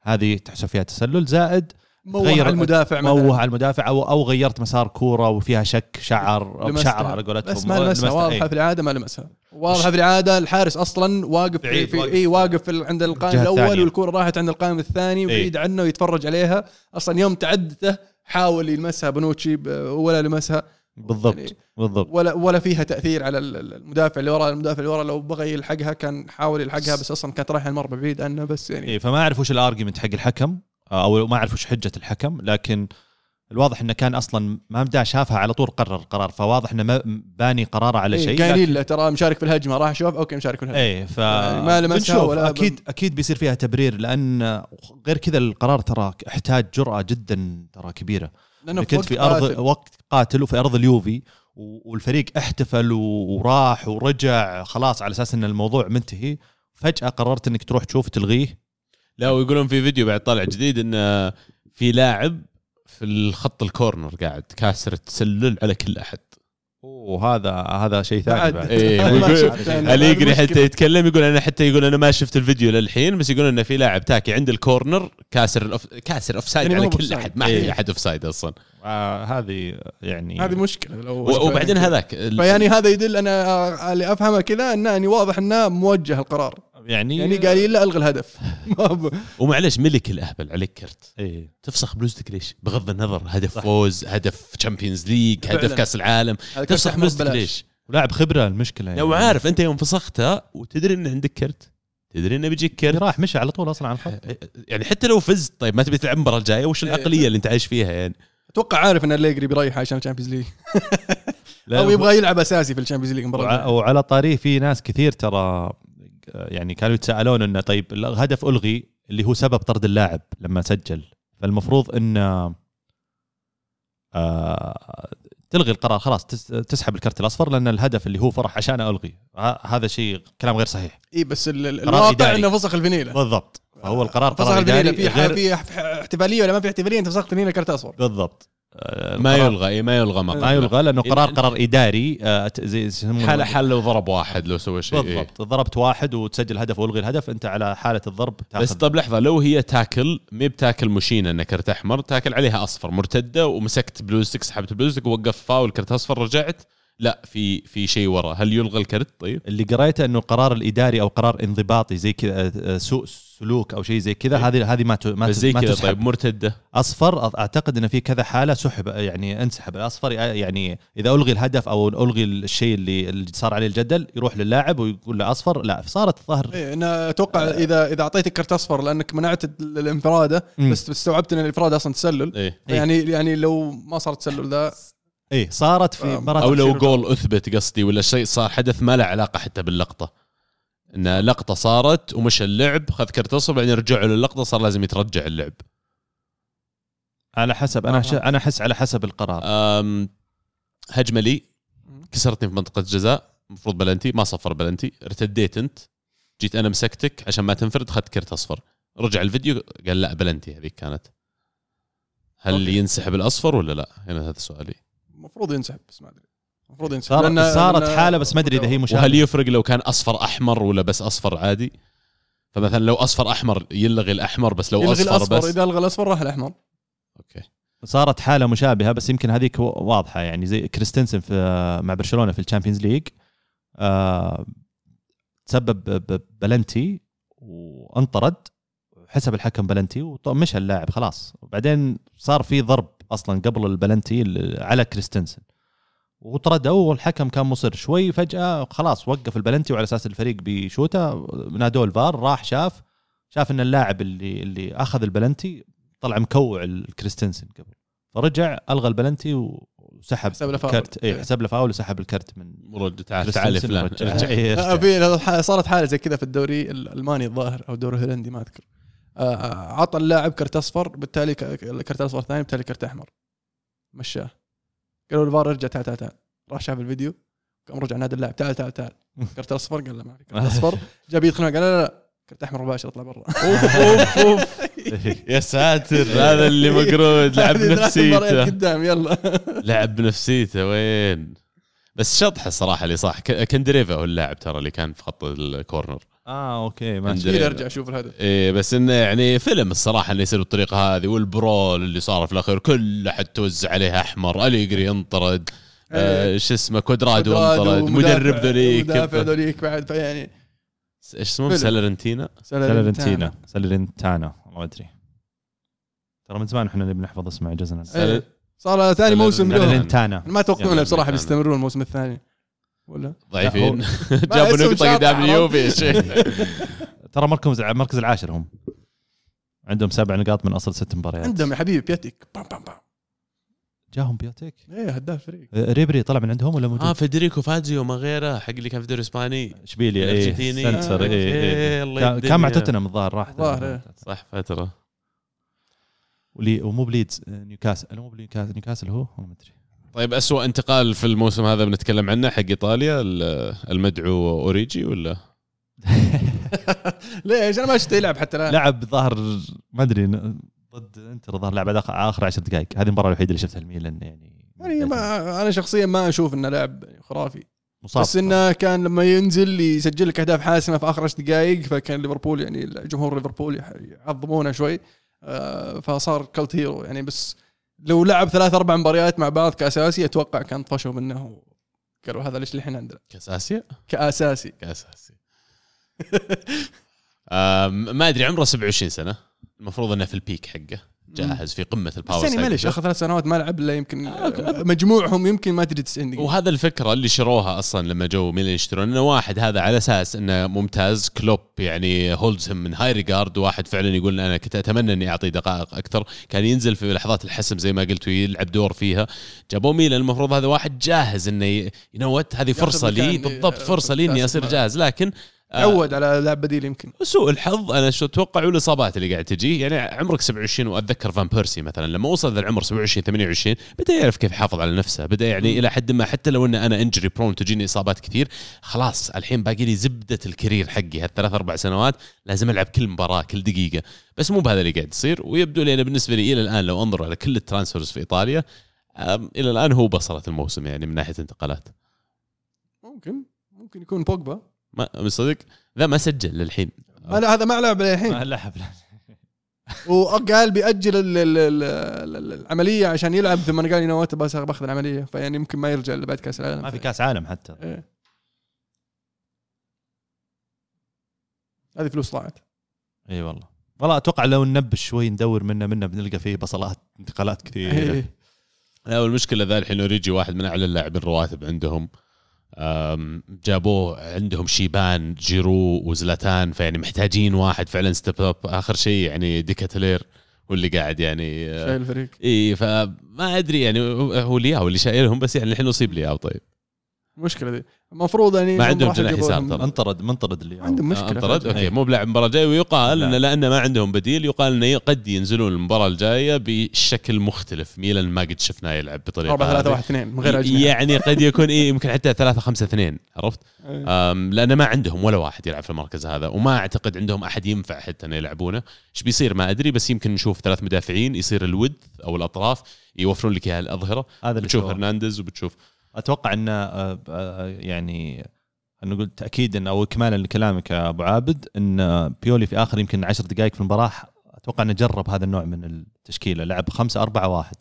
هذه تحسب فيها تسلل زائد موه غير- على المدافع. موه على المدافع أو أو غيرت مسار كورة وفيها شك شعر. شعر على قولتهم بس ما لمسها واضحه إي. في العادة ما لمسها واضحه في العادة الحارس أصلا واقف في, بعيد، في. إي واقف في عند القائم الأول. والكره راحت عند القائم الثاني وبعيد عنه ويتفرج عليها أصلا يوم تعدته حاول يلمسها بنوتشي ولا لمسها بالضبط يعني بالضبط. ولا ولا فيها تأثير على ال- ال- المدافع اللي ورا المدافع اللي ورا لو بغى يلحقها كان حاول يلحقها بس أصلا كانت رايحة المرمى بعيد عنه بس يعني إيه فما أعرف وش ال argument حق الحكم أو ما أعرف وش حجة الحكم لكن الواضح إنه كان أصلا ما بدا شافها على طول قرر القرار فواضح إنه ما- باني قراره على إيه، شيء قايلين لكن- له ترى مشارك في الهجمة راح أشوف أوكي مشارك في الهجمة إيه ف يعني ما لمسها. ولا أكيد أكيد بيصير فيها تبرير لأن غير كذا القرار ترى احتاج جرأة جدا ترى كبيرة لأنه كنت في أرض قاتل. وقت قاتل وفي أرض اليوفي والفريق احتفل وراح ورجع خلاص على أساس إن الموضوع منتهي فجأة قررت إنك تروح تشوف تلغيه لا ويقولون في فيديو بعد طالع جديد انه في لاعب في الخط ال corner قاعد كاسر التسلل على كل أحد وهذا هذا شيء ثاني بعد. إيه، <laughs> مشكلة. حتى يتكلم يقول أنا حتى يقول أنا ما شفت الفيديو للحين بس يقول انه في لاعب تاكي عند ال corner كاسر ال off... كاسر offside يعني على كل. أحد ما في إيه. أحد offside أصلا آه هذه يعني هذه مشكلة لو وبعدين هذاك فيعني هذا يدل أنا آه، اللي أفهمه كذا إنه يعني واضح إنه موجه القرار يعني يعني قال لي لا ألغي الهدف <laughs> ومعلش ميليك الأهبل عليك كرت إيه تفسخ بلوزتك ليش؟ بغض النظر هدف فوز هدف Champions League هدف. كأس العالم تفسخ بلوزتك. ليش؟ ولاعب خبرة المشكلة يعني لو عارف أنت يوم فسختها وتدري ان عندك كرت تدري إنه بيجيك كرت راح مشى على طول أصلا على الخط يعني حتى لو فزت طيب ما تبي تلعب المباراة الجاية وش إيه. العقلية اللي أنت عايش فيها يعني أتوقع عارف إن أليجري بيريح عشان ال Champions League <laughs> أو يبغى يلعب أساسي في ال Champions League المباراة. وعلى طاريه في ناس كثير ترى يعني كانوا يتساءلون إنه طيب الهدف ألغي اللي هو سبب طرد اللاعب لما سجل. فالمفروض انه آه تلغي القرار خلاص تس- تسحب الكرت الأصفر لأن الهدف اللي هو فرح عشانه ألغي. هذا شيء كلام غير صحيح. إي بس الواقع. إنه فسخ الفنيله بالضبط. فهو القرار فسخ قرار الفنيله في في احتفالية ولا ما في احتفالية أنت فسخت فنيله كرت أصفر. بالضبط. ما يلغى إيه، ما يلغى ما ما يلغى لأنه قرار قرار إداري آه، زي يسمونه- حال حال لو ضرب واحد لو سوى شيء إيه. بالضبط ضربت واحد وتسجل هدف والغي الهدف أنت على حالة الضرب تاخذ. بس طب لحظة لو هي تاكل مي بتاكل مشينة انه كرت أحمر تاكل عليها أصفر مرتدة ومسكت بلوزتك سحبت بلوزتك ووقف فاول كرت أصفر رجعت. لا في في شيء ورا. هل يلغى الكرت؟ طيب. اللي قريته إنه القرار الإداري أو قرار انضباطي زي كذا آه، سوء سلوك أو شيء زي كذا إيه. هذه هذه ما ت- ما بس زي ما كذا طيب مرتدة. أصفر أعتقد إنه في كذا حالة سحب يعني انسحب. الأصفر يعني إذا ألغي الهدف أو ألغي الشيء اللي اللي صار عليه الجدل يروح للاعب ويقول له أصفر. لا صارت الظاهر. اي أنا أتوقع إذا إذا اعطيتك كرت أصفر لأنك منعت ال- الإنفرادة. بس استوعبت إن الإنفراد أصلا تسلل. إيه. يعني يعني لو ما صار تسلل ذا إيه صارت في مباراة أو لو جول أثبت قصدي ولا شيء صار حدث ما له علاقة حتى باللقطة. إن لقطة صارت ومشى اللعب خذ كرت اصفر بعدين رجعوا للقطه صار لازم يترجع اللعب. على حسب أنا ش- أنا أحس على حسب القرار. هجمة لي. كسرتني في منطقة جزاء المفروض بلنتي ما صفر بلنتي. ارتديت أنت. جيت أنا مسكتك عشان ما تنفرد اخذت كرت أصفر. رجع الفيديو قال لا بلنتي هذيك كانت. هل okay. ينسحب الأصفر ولا لا؟ هنا هذا سؤالي. المفروض ينسحب بس ما أدري. المفروض ينسحب. صار لأن- صارت لأن- حالة بس ما أدري إذا هي مشابهه وهل يفرق لو كان أصفر أحمر ولا بس أصفر عادي؟ فمثلا لو أصفر أحمر يلغي الأحمر بس لو يلغي أصفر الأصفر بس إذا ألغى الأصفر راح الأحمر. okay. صارت حالة مشابهة بس يمكن هذيك واضحة. يعني زي كريستنسن في مع برشلونة في ال Champions League آه تسبب ب- بلنتي وانطرد حسب الحكم بلنتي ومشى اللاعب خلاص. وبعدين صار في ضرب أصلا قبل البلنتي ال- على كريستنسن. وطرده والحكم كان مصر. شوي فجأة خلاص وقف البلنتي وعلى أساس الفريق بيشوته. نادوه الفار راح شاف. شاف إن اللاعب اللي اللي أخذ البلنتي طلع مكوع الكريستنسن قبل. فرجع ألغى البلنتي وسحب حسب. الكرت. اي حسب له فاول وسحب الكرت من مرد تعال تعال فلان. إيه، <laughs> صارت حالة زي كذا في الدوري الألماني الظاهر أو الدوري الهولندي ما أذكر. عطى اللاعب كرت أصفر بالتالي ك- الكرت الاصفر الثاني بالتالي كرت أحمر. مشاه. قالوا الفار ارجع تعال تعال تعال. راح شاف الفيديو قام رجع نادى اللاعب تعال تعال تعال. كرت أصفر قال لا ما في كرت <laughs> أصفر. جاب يدخل قال لا لا كرت أحمر مباشر اطلع برا. أوف أوف أوف. يا ساتر <laughs> هذا اللي مقرود لعب بنفسيته قدام يلا. <laughs> لعب بنفسيته وين؟ بس شطح الصراحة اللي صح كندريفا هو اللاعب ترى اللي كان في خط ال corner. آه أوكي ماشي عندنا- كذا أرجع أشوف الهدف. إيه بس إنه يعني فيلم الصراحة انه يصير بالطريقة هذه وال brawl اللي صار في الأخير كل أحد توزع عليه أحمر اليجري انطرد آه شو اسمه كودرادو انطرد مدرب ذوليك مدافع ذوليك بعد فيعني إيش اسمه. سالرنتينا؟ سالرنتينا. سالرنتانا ما أدري. ترى من زمان إحنا نبي نحفظ اسمه عجزنا إيه. صار ثاني موسم. لهم سالرنتانا ما اتوقعون بصراحة. بيستمرون الموسم الثاني. ولا؟ ضعيفين. <laughs> جابوا نقطه قدام. اليوفي يا شيخ ترى مركز المركز العاشر هم. عندهم سبع نقاط من أصل ست مباريات. عندهم يا حبيبي بياتيك. بام بام بام. جاهم بيوتيك إيه هداف الفريق آه، ريبري طلع من عندهم ولا موجود؟ آه فيدريكو فازيو ما غيره حق اللي كان في الدوري الإسباني. إشبيليا إيه. center آه، إيه إيه، إيه. الله كان- مع توتنهام الظاهر راح الظاهر، إيه. صح فترة. ولي ومو بليدز آه، نيوكاسل مو بنيوكاسل نيوكاسل هو؟ ما أدري. طيب أسوأ انتقال في الموسم هذا بنتكلم عنه حق إيطاليا ال- المدعو أوريجي ولا؟ <laughs> ليش؟ أنا ما شفته يلعب حتى الآن. لعب ظاهر ما أدري ضد انتر ظهر لعب آخر 10 دقائق. هذه المباراة الوحيدة اللي شفتها الميلان يعني يعني ما أنا شخصيا ما أشوف إنه لاعب خرافي. مصاب. بس إنه كان لما ينزل يسجل لك أهداف حاسمة في آخر 10 دقائق فكان ليفربول يعني جمهور ليفربول يعظمونه شوي. آه، فصار كلت هيرو يعني بس لو لعب ثلاث أربع مباريات مع بعض كأساسي أتوقع كان طفشوا منه قالوا هذا ليش الحين عندنا. كأساسي؟ كاس اسيا <laughs> آم، ما أدري عمره 27 سنة. المفروض إنه في ال peak حقه. جاهز في قمة ال power معليش cycle. آخر ثلاث سنوات ما لعب إلا يمكن آه، آه، مجموعهم يمكن ما تدري 90 دقيقة وهذا الفكرة اللي شروها أصلا لما جو ميلان يشترون إنه واحد هذا على أساس إنه ممتاز كلوب يعني holds him in high regard واحد فعلا يقول أنا كنت أتمنى إني أعطيه دقائق أكثر كان ينزل في لحظات الحسم زي ما قلت ويلعب دور فيها جابوه ميلان المفروض هذا واحد جاهز إنه you know what هذه فرصة لي بالضبط آه، فرصة لي إني أصير. جاهز لكن تعود على لاعب بديل يمكن. سوء الحظ أنا شو أتوقع والاصابات اللي قاعد تجي. يعني عمرك 27 وأتذكر فان بيرسي مثلا لما وصل ذا العمر 27 28 بدأ يعرف كيف يحافظ على نفسه بدأ يعني إلى حد ما حتى لو إن أنا injury prone تجيني إصابات كثير خلاص الحين باقي لي زبدة ال career حقي هالثلاث أربع سنوات لازم ألعب كل مباراة كل دقيقة. بس مو بهذا اللي قاعد يصير. ويبدو لي أنا بالنسبة لي إلى الآن لو أنظر على كل ال transfers في إيطاليا إلى الآن هو بصلة الموسم يعني من ناحية انتقالات. ممكن ممكن يكون بوجبا. ما مصدق ذا ما سجل للحين. ما لا هذا ما لعب للحين. ما لعب <laughs> وقال بيأجل ال- ال- ال- ال- العملية عشان يلعب ثم قال نوات بس باخذ العملية. فيعني يمكن ما يرجع الا بعد كأس العالم. ما في كأس عالم حتى. إيه. هذه فلوس طلعت إي والله. والله أتوقع لو ننبش شوي ندور منه منه بنلقى فيه بصلات انتقالات كثير إيه. لا والمشكلة ذا الحين اوريجي واحد من أعلى اللاعبين الرواتب عندهم. جابوه عندهم شيبان جيرو وزلاتان فيعني محتاجين واحد. فعلا step up آخر شيء يعني ديكاتلير واللي قاعد يعني آه، شايل الفريق. إي فما أدري يعني هو لياو اللي شايلهم بس يعني الحين أصيب لياو. طيب. المشكلة دي المفروض يعني ما هم عندهم جناح يسار ترى. انطرد منطرد اللي عندهم مشكلة انطرد. أوكي مو بلاعب المباراه الجايه ويقال لا. انه لأنه ما عندهم بديل يقال إنه قد ينزلون المباراة الجاية بشكل مختلف ميلان ما قد شفناه يلعب بطريقة 4 3 هذه. 1 2 من غير أجنحة يعني قد يكون إيه يمكن حتى 3 5 2 عرفت؟ إيه. أم، لأن ما عندهم ولا واحد يلعب في المركز هذا وما أعتقد عندهم أحد ينفع حتى إنه يلعبونه إيش بيصير ما أدري بس يمكن نشوف ثلاث مدافعين يصير الود أو الأطراف يوفرون لك إياها الأظهرة هذا اللي بتشوف. هرنانديز وبتشوف أتوقع انه آه، آه، يعني نقول تاكيدا أو اكمالا لكلامك يا أبو عابد إن بيولي في آخر يمكن 10 دقائق في المباراة أتوقع انه جرب هذا النوع من التشكيلة. لعب 5 4 1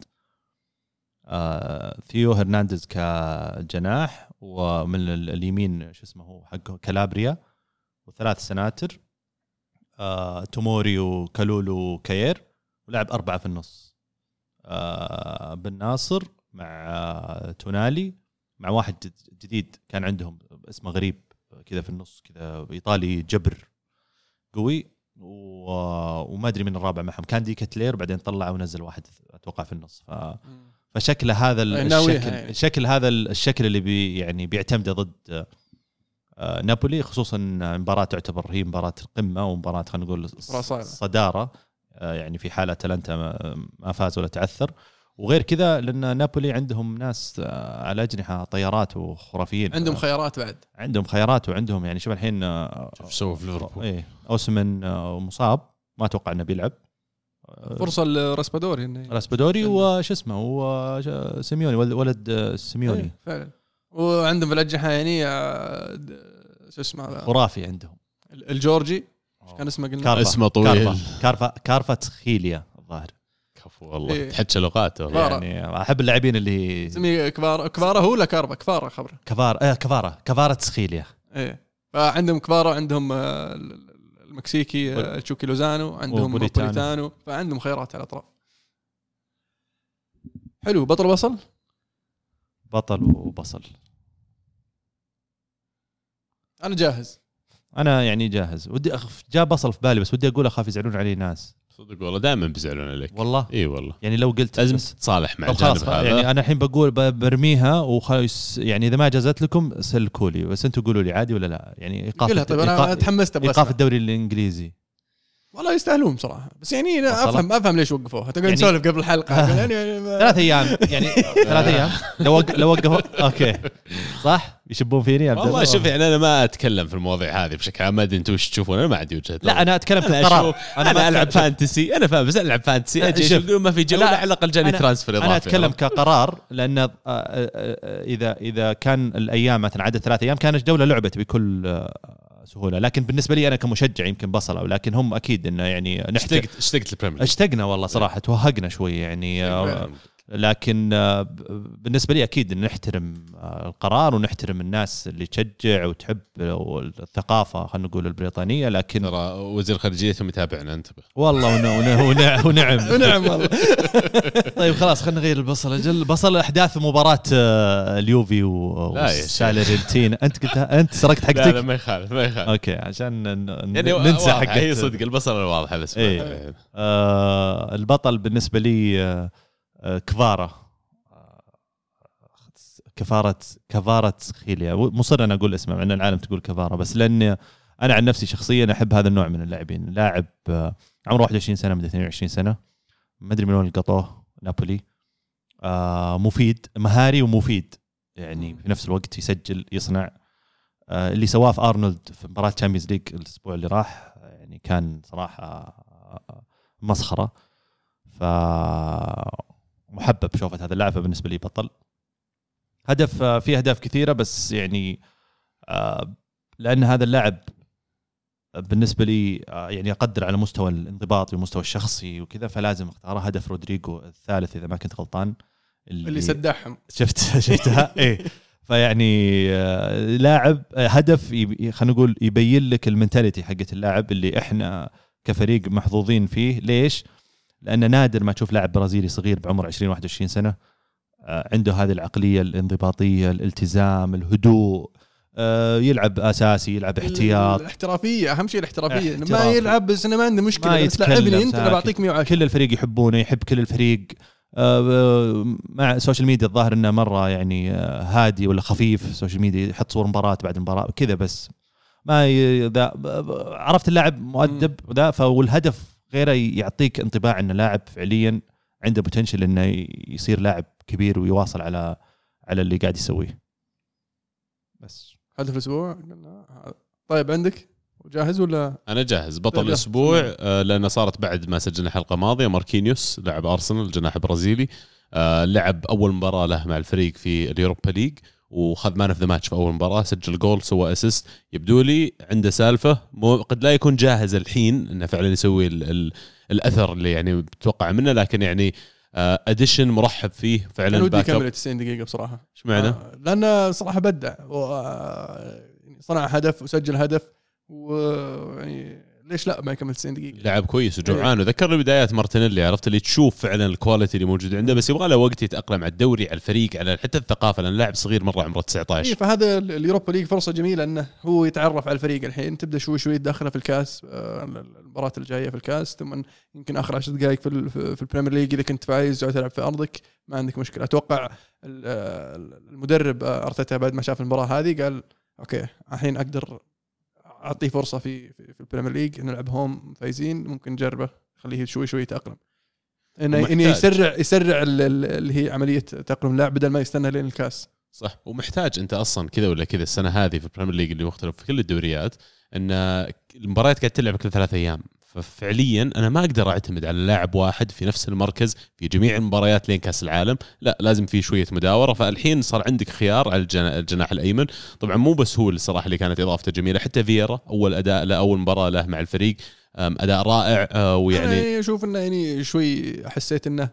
آه ثيو هرنانديز كجناح ومن ال- اليمين شو اسمه هو حقه كالابريا وثلاث سناتر. آه توموري وكالولو وكاير ولعب أربعة في النص. آه بن ناصر مع آه تونالي. مع واحد جد- جديد كان عندهم اسمه غريب كذا في النص كذا إيطالي جبر قوي و... وما أدري من الرابع معهم كان دي كتلير بعدين طلع ونزل واحد أتوقع في النص ف... فشكله هذا الشكل يعني. شكل هذا ال- الشكل اللي بي يعني بيعتمده ضد آه، نابولي خصوصا مباراة تعتبر هي مباراة القمة ومباراة خلينا نقول مباراة صعبة. صدارة آه، يعني في حالة أتلانتا ما- ما فاز ولا تعثر وغير كذا لأن نابولي عندهم ناس آه، على أجنحة طيارات وخرافيين. عندهم خيارات بعد. عندهم خيارات وعندهم يعني شوف الحين آه، شوف سووا في ليفربول. إيه اوسمن آه، مصاب ما أتوقع إنه بيلعب. فرصة لراسبادوري إنه راسبادوري وش اسمه هو سيميوني ولد- سيميوني. إيه، فعلا. وعندهم في الأجنحة يعني شو اسمه هذا؟ خرافي عندهم. الجورجي كان اسمه قلنا؟ كارفا. اسمه طويل. كارفا. كارفا, كارفا تخيليا الظاهر. والله. إيه. تحكي لغات والله كفارة. يعني أحب اللاعبين اللي سمي كفارا كفارا هو ولا كارفا كفارا خبره كفار إيه كفارا كفارا تسخيليا إيه. فعندهم كفارا عندهم آه، المكسيكي آه، تشوكي لوزانو عندهم. بوليتانو فعندهم خيارات على الأطراف. حلو. بطل وصل بطل وبصل. أنا جاهز. أنا يعني جاهز. ودي أخف جاء بصل في بالي بس ودي أقول أخاف يزعلون علي ناس. صدق والله دائما بيزعلون عليك. والله. إي والله. يعني لو قلت لازم تتصالح مع الجانب خلاص هذا. يعني أنا الحين بقول برميها وخلاص يعني إذا ما جازت لكم سلكوا لي. بس أنتم قولوا لي عادي ولا لا؟ يعني إيقاف طيب إيقاف- أنا تحمست إيقاف. الدوري الإنجليزي. والله يستاهلون بصراحة. بس يعني أنا؟ افهم أفهم ليش وقفوها. تقعد يعني- نسولف قبل الحلقة. <laughs> يعني يعني ما- ثلاث أيام. يعني ثلاث أيام. <laughs> لو وق- لو وقفوا. أوكي. صح؟ يشبون فيني عبد والله الله؟ شوف يعني أنا ما أتكلم في المواضيع هذه بشكل عام. ما أدري أنتم وش تشوفون. أنا ما عندي وجهة نظر. لا أنا أتكلم كقرار أشوف أنا, ما أنا العب fantasy. أنا فاهم بس ألعب fantasy. أجي شوف. يقولون ما في جولة على الأقل جاني أنا- transfer إضافي. أنا أتكلم كقرار لأن آه، آه، آه، إذا إذا كان الأيام مثلا عدد ثلاث أيام كانت الجوله لعبت بكل سهولة لكن بالنسبة لي أنا كمشجع يمكن بصلوا لكن هم أكيد إنه يعني نحتاج اشتقت اشتقت ال Premier League. اشتقنا والله صراحة توهقنا شوي يعني لكن آه، بالنسبة لي أكيد نحترم آه، القرار ونحترم الناس اللي تشجع وتحب الثقافة خلينا نقول البريطانية لكن ترى وزير خارجيتهم يتابعنا انتبه. والله ون- ون- ون- ونعم. <laughs> ونعم والله. <laughs> طيب خلاص خلينا نغير البصل. أجل بصل أحداث مباراة آه، اليوفي لا. والسالرنتين أنت قلتها أنت سرقت لا لا حقتك؟ ما يخالف ما يخالف. أوكي عشان يعني ننسى حقك هي صدق البصل واضحه بس ما- إيه. آه البطل بالنسبة لي آه كفارا آه، كفارة كفارة خيليا. مصر أنا أقول اسمه مع أن العالم تقول كفارة بس لأني أنا عن نفسي شخصيا أحب هذا النوع من اللاعبين. لاعب آه، عمره 21 سنة مدري 22 سنة. ما أدري من وين لقطوه نابولي. آه مفيد مهاري ومفيد. يعني في نفس الوقت يسجل يصنع. آه اللي سواه في أرنولد في مباراة Champions League الأسبوع اللي راح يعني كان صراحة آه، مسخرة. ف محبب شوفة هذا اللاعب بالنسبة لي بطل. هدف آه، في أهداف كثيرة بس يعني آه، لأن هذا اللاعب بالنسبة لي آه، يعني أقدر على مستوى الانضباط والمستوى الشخصي وكذا فلازم أختاره. هدف رودريجو الثالث إذا ما كنت غلطان. اللي سدحهم شفت <laughs> شفتها؟ إيه. فيعني لاعب هدف خلينا نقول يبين لك المنتاليتي حقت اللاعب اللي إحنا كفريق محظوظين فيه. ليش؟ لأن نادر ما تشوف لاعب برازيلي صغير بعمر 20 21 سنة آه، عنده هذه العقلية الانضباطية الالتزام الهدوء آه، يلعب أساسي يلعب احتياط الاحترافية أهم شيء الاحترافية ما. يلعب بس أنا ما عندي مشكله ما بس لعبني أنت أنا. بعطيك 110 كل الفريق يحبونه يحب كل الفريق آه، مع ال social media الظاهر إنه مرة يعني هادي ولا خفيف ال social media يحط صور مباراة بعد مباراه كذا بس ما. ذا عرفت اللاعب مؤدب وذا فالهدف غيره يعطيك انطباع انه لاعب فعليا عنده potential إنه يصير لاعب كبير ويواصل على على اللي قاعد يسويه. بس. هدف الأسبوع. طيب عندك؟ جاهز ولا؟ أنا جاهز. طيب، بطل يلا. الأسبوع آه، لأنه صارت بعد ما سجلنا حلقة ماضية ماركينيوس لاعب أرسنال جناح برازيلي. آه، لعب أول مباراة له مع الفريق في ال Europa League. وخذ man of the match في أول مباراة سجل جول سوى assist يبدو لي عنده سالفة مو قد لا يكون جاهز الحين إنه فعلا يسوي ال ال الأثر اللي يعني بتوقع منه لكن يعني addition مرحب فيه أنا فعلا ودي backup يكمل 90 دقيقة بصراحة. إيش معنى؟ آه، لأنه صراحة بدع آه، يعني صنع هدف وسجل هدف ويعني ليش لا؟ ما يكمل 90 دقيقة. لعب كويس وجوعان وذكرني بدايات مارتينيلي عرفت اللي تشوف فعلا ال quality اللي موجود عنده بس يبغى له وقت يتأقلم على الدوري على الفريق على حتى الثقافة لأن لاعب صغير مرة عمره إيه 19 فهذا ال- ال Europa League فرصة جميلة إنه هو يتعرف على الفريق الحين تبدأ شوي شوي تدخله في الكاس آه، المباراة الجاية في الكاس ثم يمكن آخر 10 دقائق في في ال Premier League إذا كنت فايز وتلعب في أرضك ما عندك مشكلة. أتوقع آه، المدرب آه، أرتيتا بعد ما شاف المباراة هذه قال okay الحين أقدر أعطيه فرصة في في, في ال Premier League نلعب home فايزين ممكن نجربه خليه شوي شوي يتأقلم. إنه. إنه يسرع يسرع ال- ال- اللي هي عملية تأقلم اللاعب بدل ما يستنى لين الكاس. صح. ومحتاج أنت أصلا كذا ولا كذا السنة هذه في ال Premier League اللي مختلف في كل الدوريات إن المباريات قاعد تلعب كل ثلاث أيام. ففعليا أنا ما أقدر أعتمد على لاعب واحد في نفس المركز في جميع المباريات لين كأس العالم. لا لازم في شوية مداورة. فالحين صار عندك خيار على الجنا- الجناح الأيمن. طبعا مو بس هو الصراحه اللي كانت إضافته جميلة حتى فييرا أول أداء له أول مباراة له مع الفريق أداء رائع آه، ويعني يعني أشوف إنه يعني شوي حسيت إنه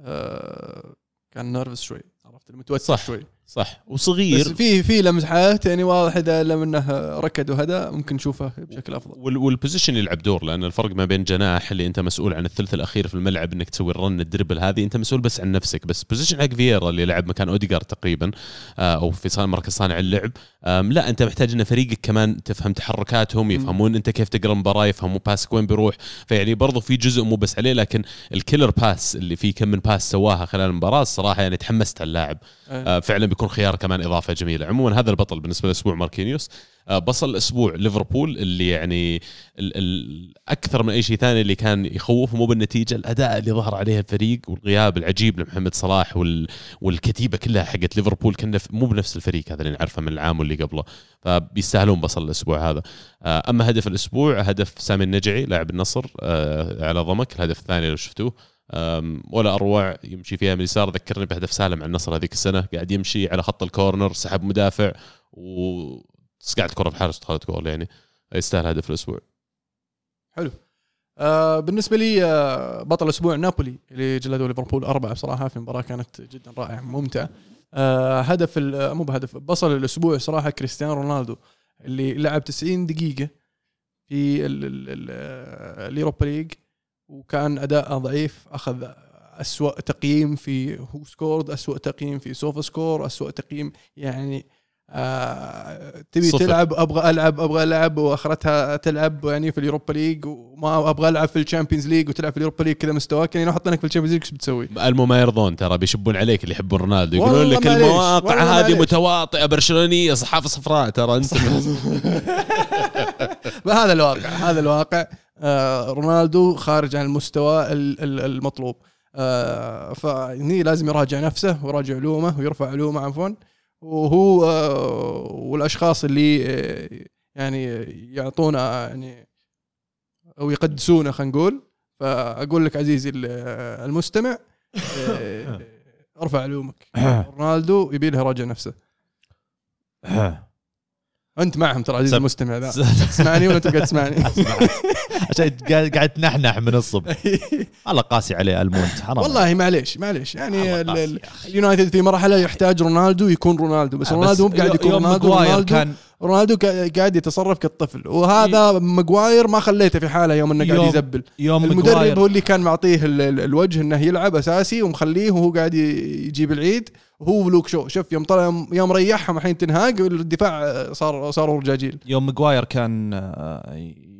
آه كان نيرفس شوي عرفت؟ المتوتر صح. شوي. صح. بس وصغير في في لمسات يعني واضح اذا لم إنه ركد وهذا ممكن نشوفه بشكل أفضل. وال- وال position يلعب دور لأن الفرق ما بين جناح اللي أنت مسؤول عن الثلث الأخير في الملعب إنك تسوي ال run ال dribble هذه أنت مسؤول بس عن نفسك. بس position حق فييرا اللي لعب مكان أوديجارد تقريبا آه، أو في صان مركز صانع اللعب لا أنت محتاج إن فريقك كمان تفهم تحركاتهم يفهمون أنت كيف تقرأ المباراه يفهموا pass ك وين بيروح. فيعني برضو في جزء مو بس عليه لكن ال killer pass اللي فيه كم من pass سواها خلال المباراة الصراحة يعني تحمست على اللاعب. آه. آه، فعلا بيكون خيار كمان إضافة جميلة. عموما هذا البطل بالنسبة لأسبوع ماركينيوس آه، بصل أسبوع ليفربول اللي يعني ال ال أكثر من أي شيء ثاني اللي كان يخوف مو بالنتيجة الأداء اللي ظهر عليه الفريق والغياب العجيب لمحمد صلاح وال والكتيبة كلها حقت ليفربول كنا مو بنفس الفريق هذا اللي نعرفه من العام واللي قبله. فبيستاهلون بصل الأسبوع هذا. آه، أما هدف الأسبوع هدف سامي النجعي لاعب النصر آه، على ضمك الهدف الثاني لو شفتوه. ولا أروع يمشي فيها من اليسار. ذكرني بهدف سالم عن النصر هذيك السنة. قاعد يمشي على خط الكورنر سحب مدافع وسقعت كره بحارس دخلت جول يعني. يستاهل هدف الأسبوع. حلو. آه بالنسبة لي آه بطل الأسبوع نابولي اللي جلدوا ليفربول أربعة بصراحة في مباراة كانت جدا رائعة ممتعة. آه هدف مو بهدف بصل الأسبوع صراحة كريستيانو رونالدو اللي لعب 90 دقيقة في ال Europa League. وكان اداءه ضعيف أخذ أسوأ تقييم في WhoScored أسوأ تقييم في Sofascore أسوأ تقييم يعني آه تبي صفر. تلعب أبغى ألعب أبغى ألعب وأخرتها تلعب يعني في ال Europa League وما أبغى ألعب في ال Champions League وتلعب في ال Europa League كذا مستواك يعني لو حطيناك في ال Champions League إيش بتسوي؟ ألمو ما يرضون ترى بيشبون عليك اللي يحبون رونالدو يقولون لك المواقع هذه متواطئة برشلونية صحافة صفراء ترى أنت <laughs> هذا الواقع هذا الواقع رونالدو خارج عن المستوى المطلوب. آه فهني لازم يراجع نفسه ويراجع علومه ويرفع علومه عفوا. وهو آه والأشخاص اللي آه يعني يعطونا يعني أو يقدسونا خلينا نقول. فأقول لك عزيزي المستمع آه، <laughs> ارفع علومك. <laughs> رونالدو يبي له يراجع نفسه. <laughs> أنت معهم ترى عزيزي المستمع ذا. <laughs> تسمعني ولا تبغى تسمعني؟ <laughs> عشان قاعد تنحنح من الصبح. <laughs> والله قاسي عليه المونت حرام والله معليش معليش. يعني اليونايتد في مرحلة يحتاج رونالدو يكون رونالدو بس رونالدو مو قاعد يكون رونالدو رونالدو كان رونالدو قاعد يتصرف كالطفل. وهذا ماجواير ما خليته في حاله يوم إنه قاعد يزبل. يوم المدرب هو اللي كان معطيه الوجه إنه يلعب أساسي ومخليه وهو قاعد يجيب العيد. وهو لوك شو شوف يوم طلع يوم ريحهم الحين تنهاج الدفاع صار صاروا رجاجيل يوم ماجواير كان آه،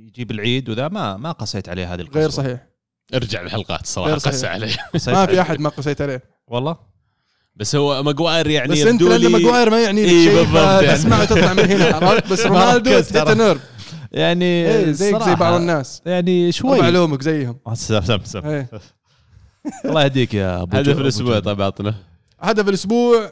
يجيب العيد وذا ما ما قسيت عليه هذه القصة. غير صحيح. ارجع الحلقات الصراحه قسى عليه. ما في <laughs> أحد ما قسيت عليه. والله؟ بس هو ماجواير يعني بس أنت لأن ماجواير ما يعني لك شيء يعني. تسمعه تطلع من هنا عرفت؟ بس <laughs> رونالدو نيرف يعني إيه زيك زي بعض الناس. يعني شوي. معلومك زيهم. سم سم سم. إيه. الله يهديك يا أبو هدف الأسبوع طيب عطنا هدف الأسبوع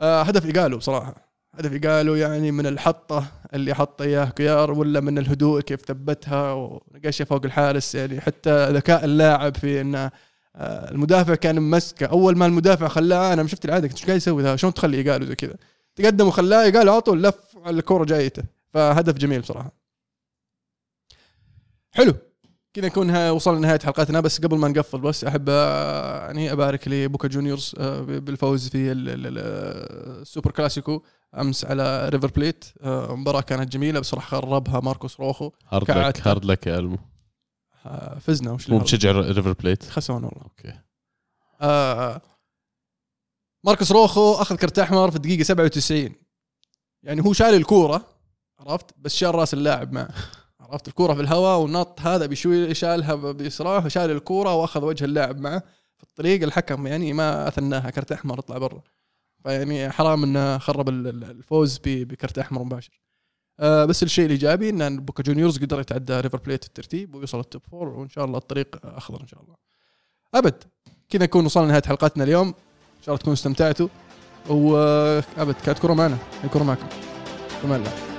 آه هدف إيجالو بصراحة. هدف إيجالو يعني من الحطة اللي حط إياه كيار ولا من الهدوء كيف ثبتها ونقشه فوق الحارس يعني حتى ذكاء اللاعب في إنه آه، المدافع كان ممسكه أول ما المدافع خلاه أنا شفت العادة كنت إيش قاعد يسوي ذا؟ شلون تخلي قالوا زي كذا؟ تقدم وخلاه قال على طول لف على الكورة جايته. فهدف جميل بصراحة. حلو. كذا نكون وصلنا لنهاية حلقتنا بس قبل ما نقفل بس أحب آه، يعني أبارك لبوكا جونيورز آه، بالفوز في السوبر كلاسيكو أمس على ريفر بليت. مباراة كانت جميلة بس راح خربها ماركوس روخو. hard luck hard luck يا ألمو. آه، فزنا وش مو مشجع ريفر بليت خسونا والله. okay. آه ماركوس روخو أخذ كرت أحمر في الدقيقة 97 يعني هو شال الكورة عرفت؟ بس شال رأس اللاعب معه. عرفت؟ الكورة في الهواء ونط هذا بشوي شالها بيسراه وشال الكورة وأخذ وجه اللاعب معه. في الطريق الحكم يعني ما أثناها كرت أحمر اطلع برا. فيعني حرام إنه خرب الفوز بكرت أحمر مباشر. آه بس الشيء الإيجابي إن بوكا جونيورز قدر يتعدى ريفر بليت الترتيب ويوصل ال top four وإن شاء الله الطريق أخضر إن شاء الله. أبد كذا نكون وصلنا لنهاية حلقتنا اليوم إن شاء الله تكونوا استمتعتوا وأبد كانت كره معنا الكره معكم. بما الله.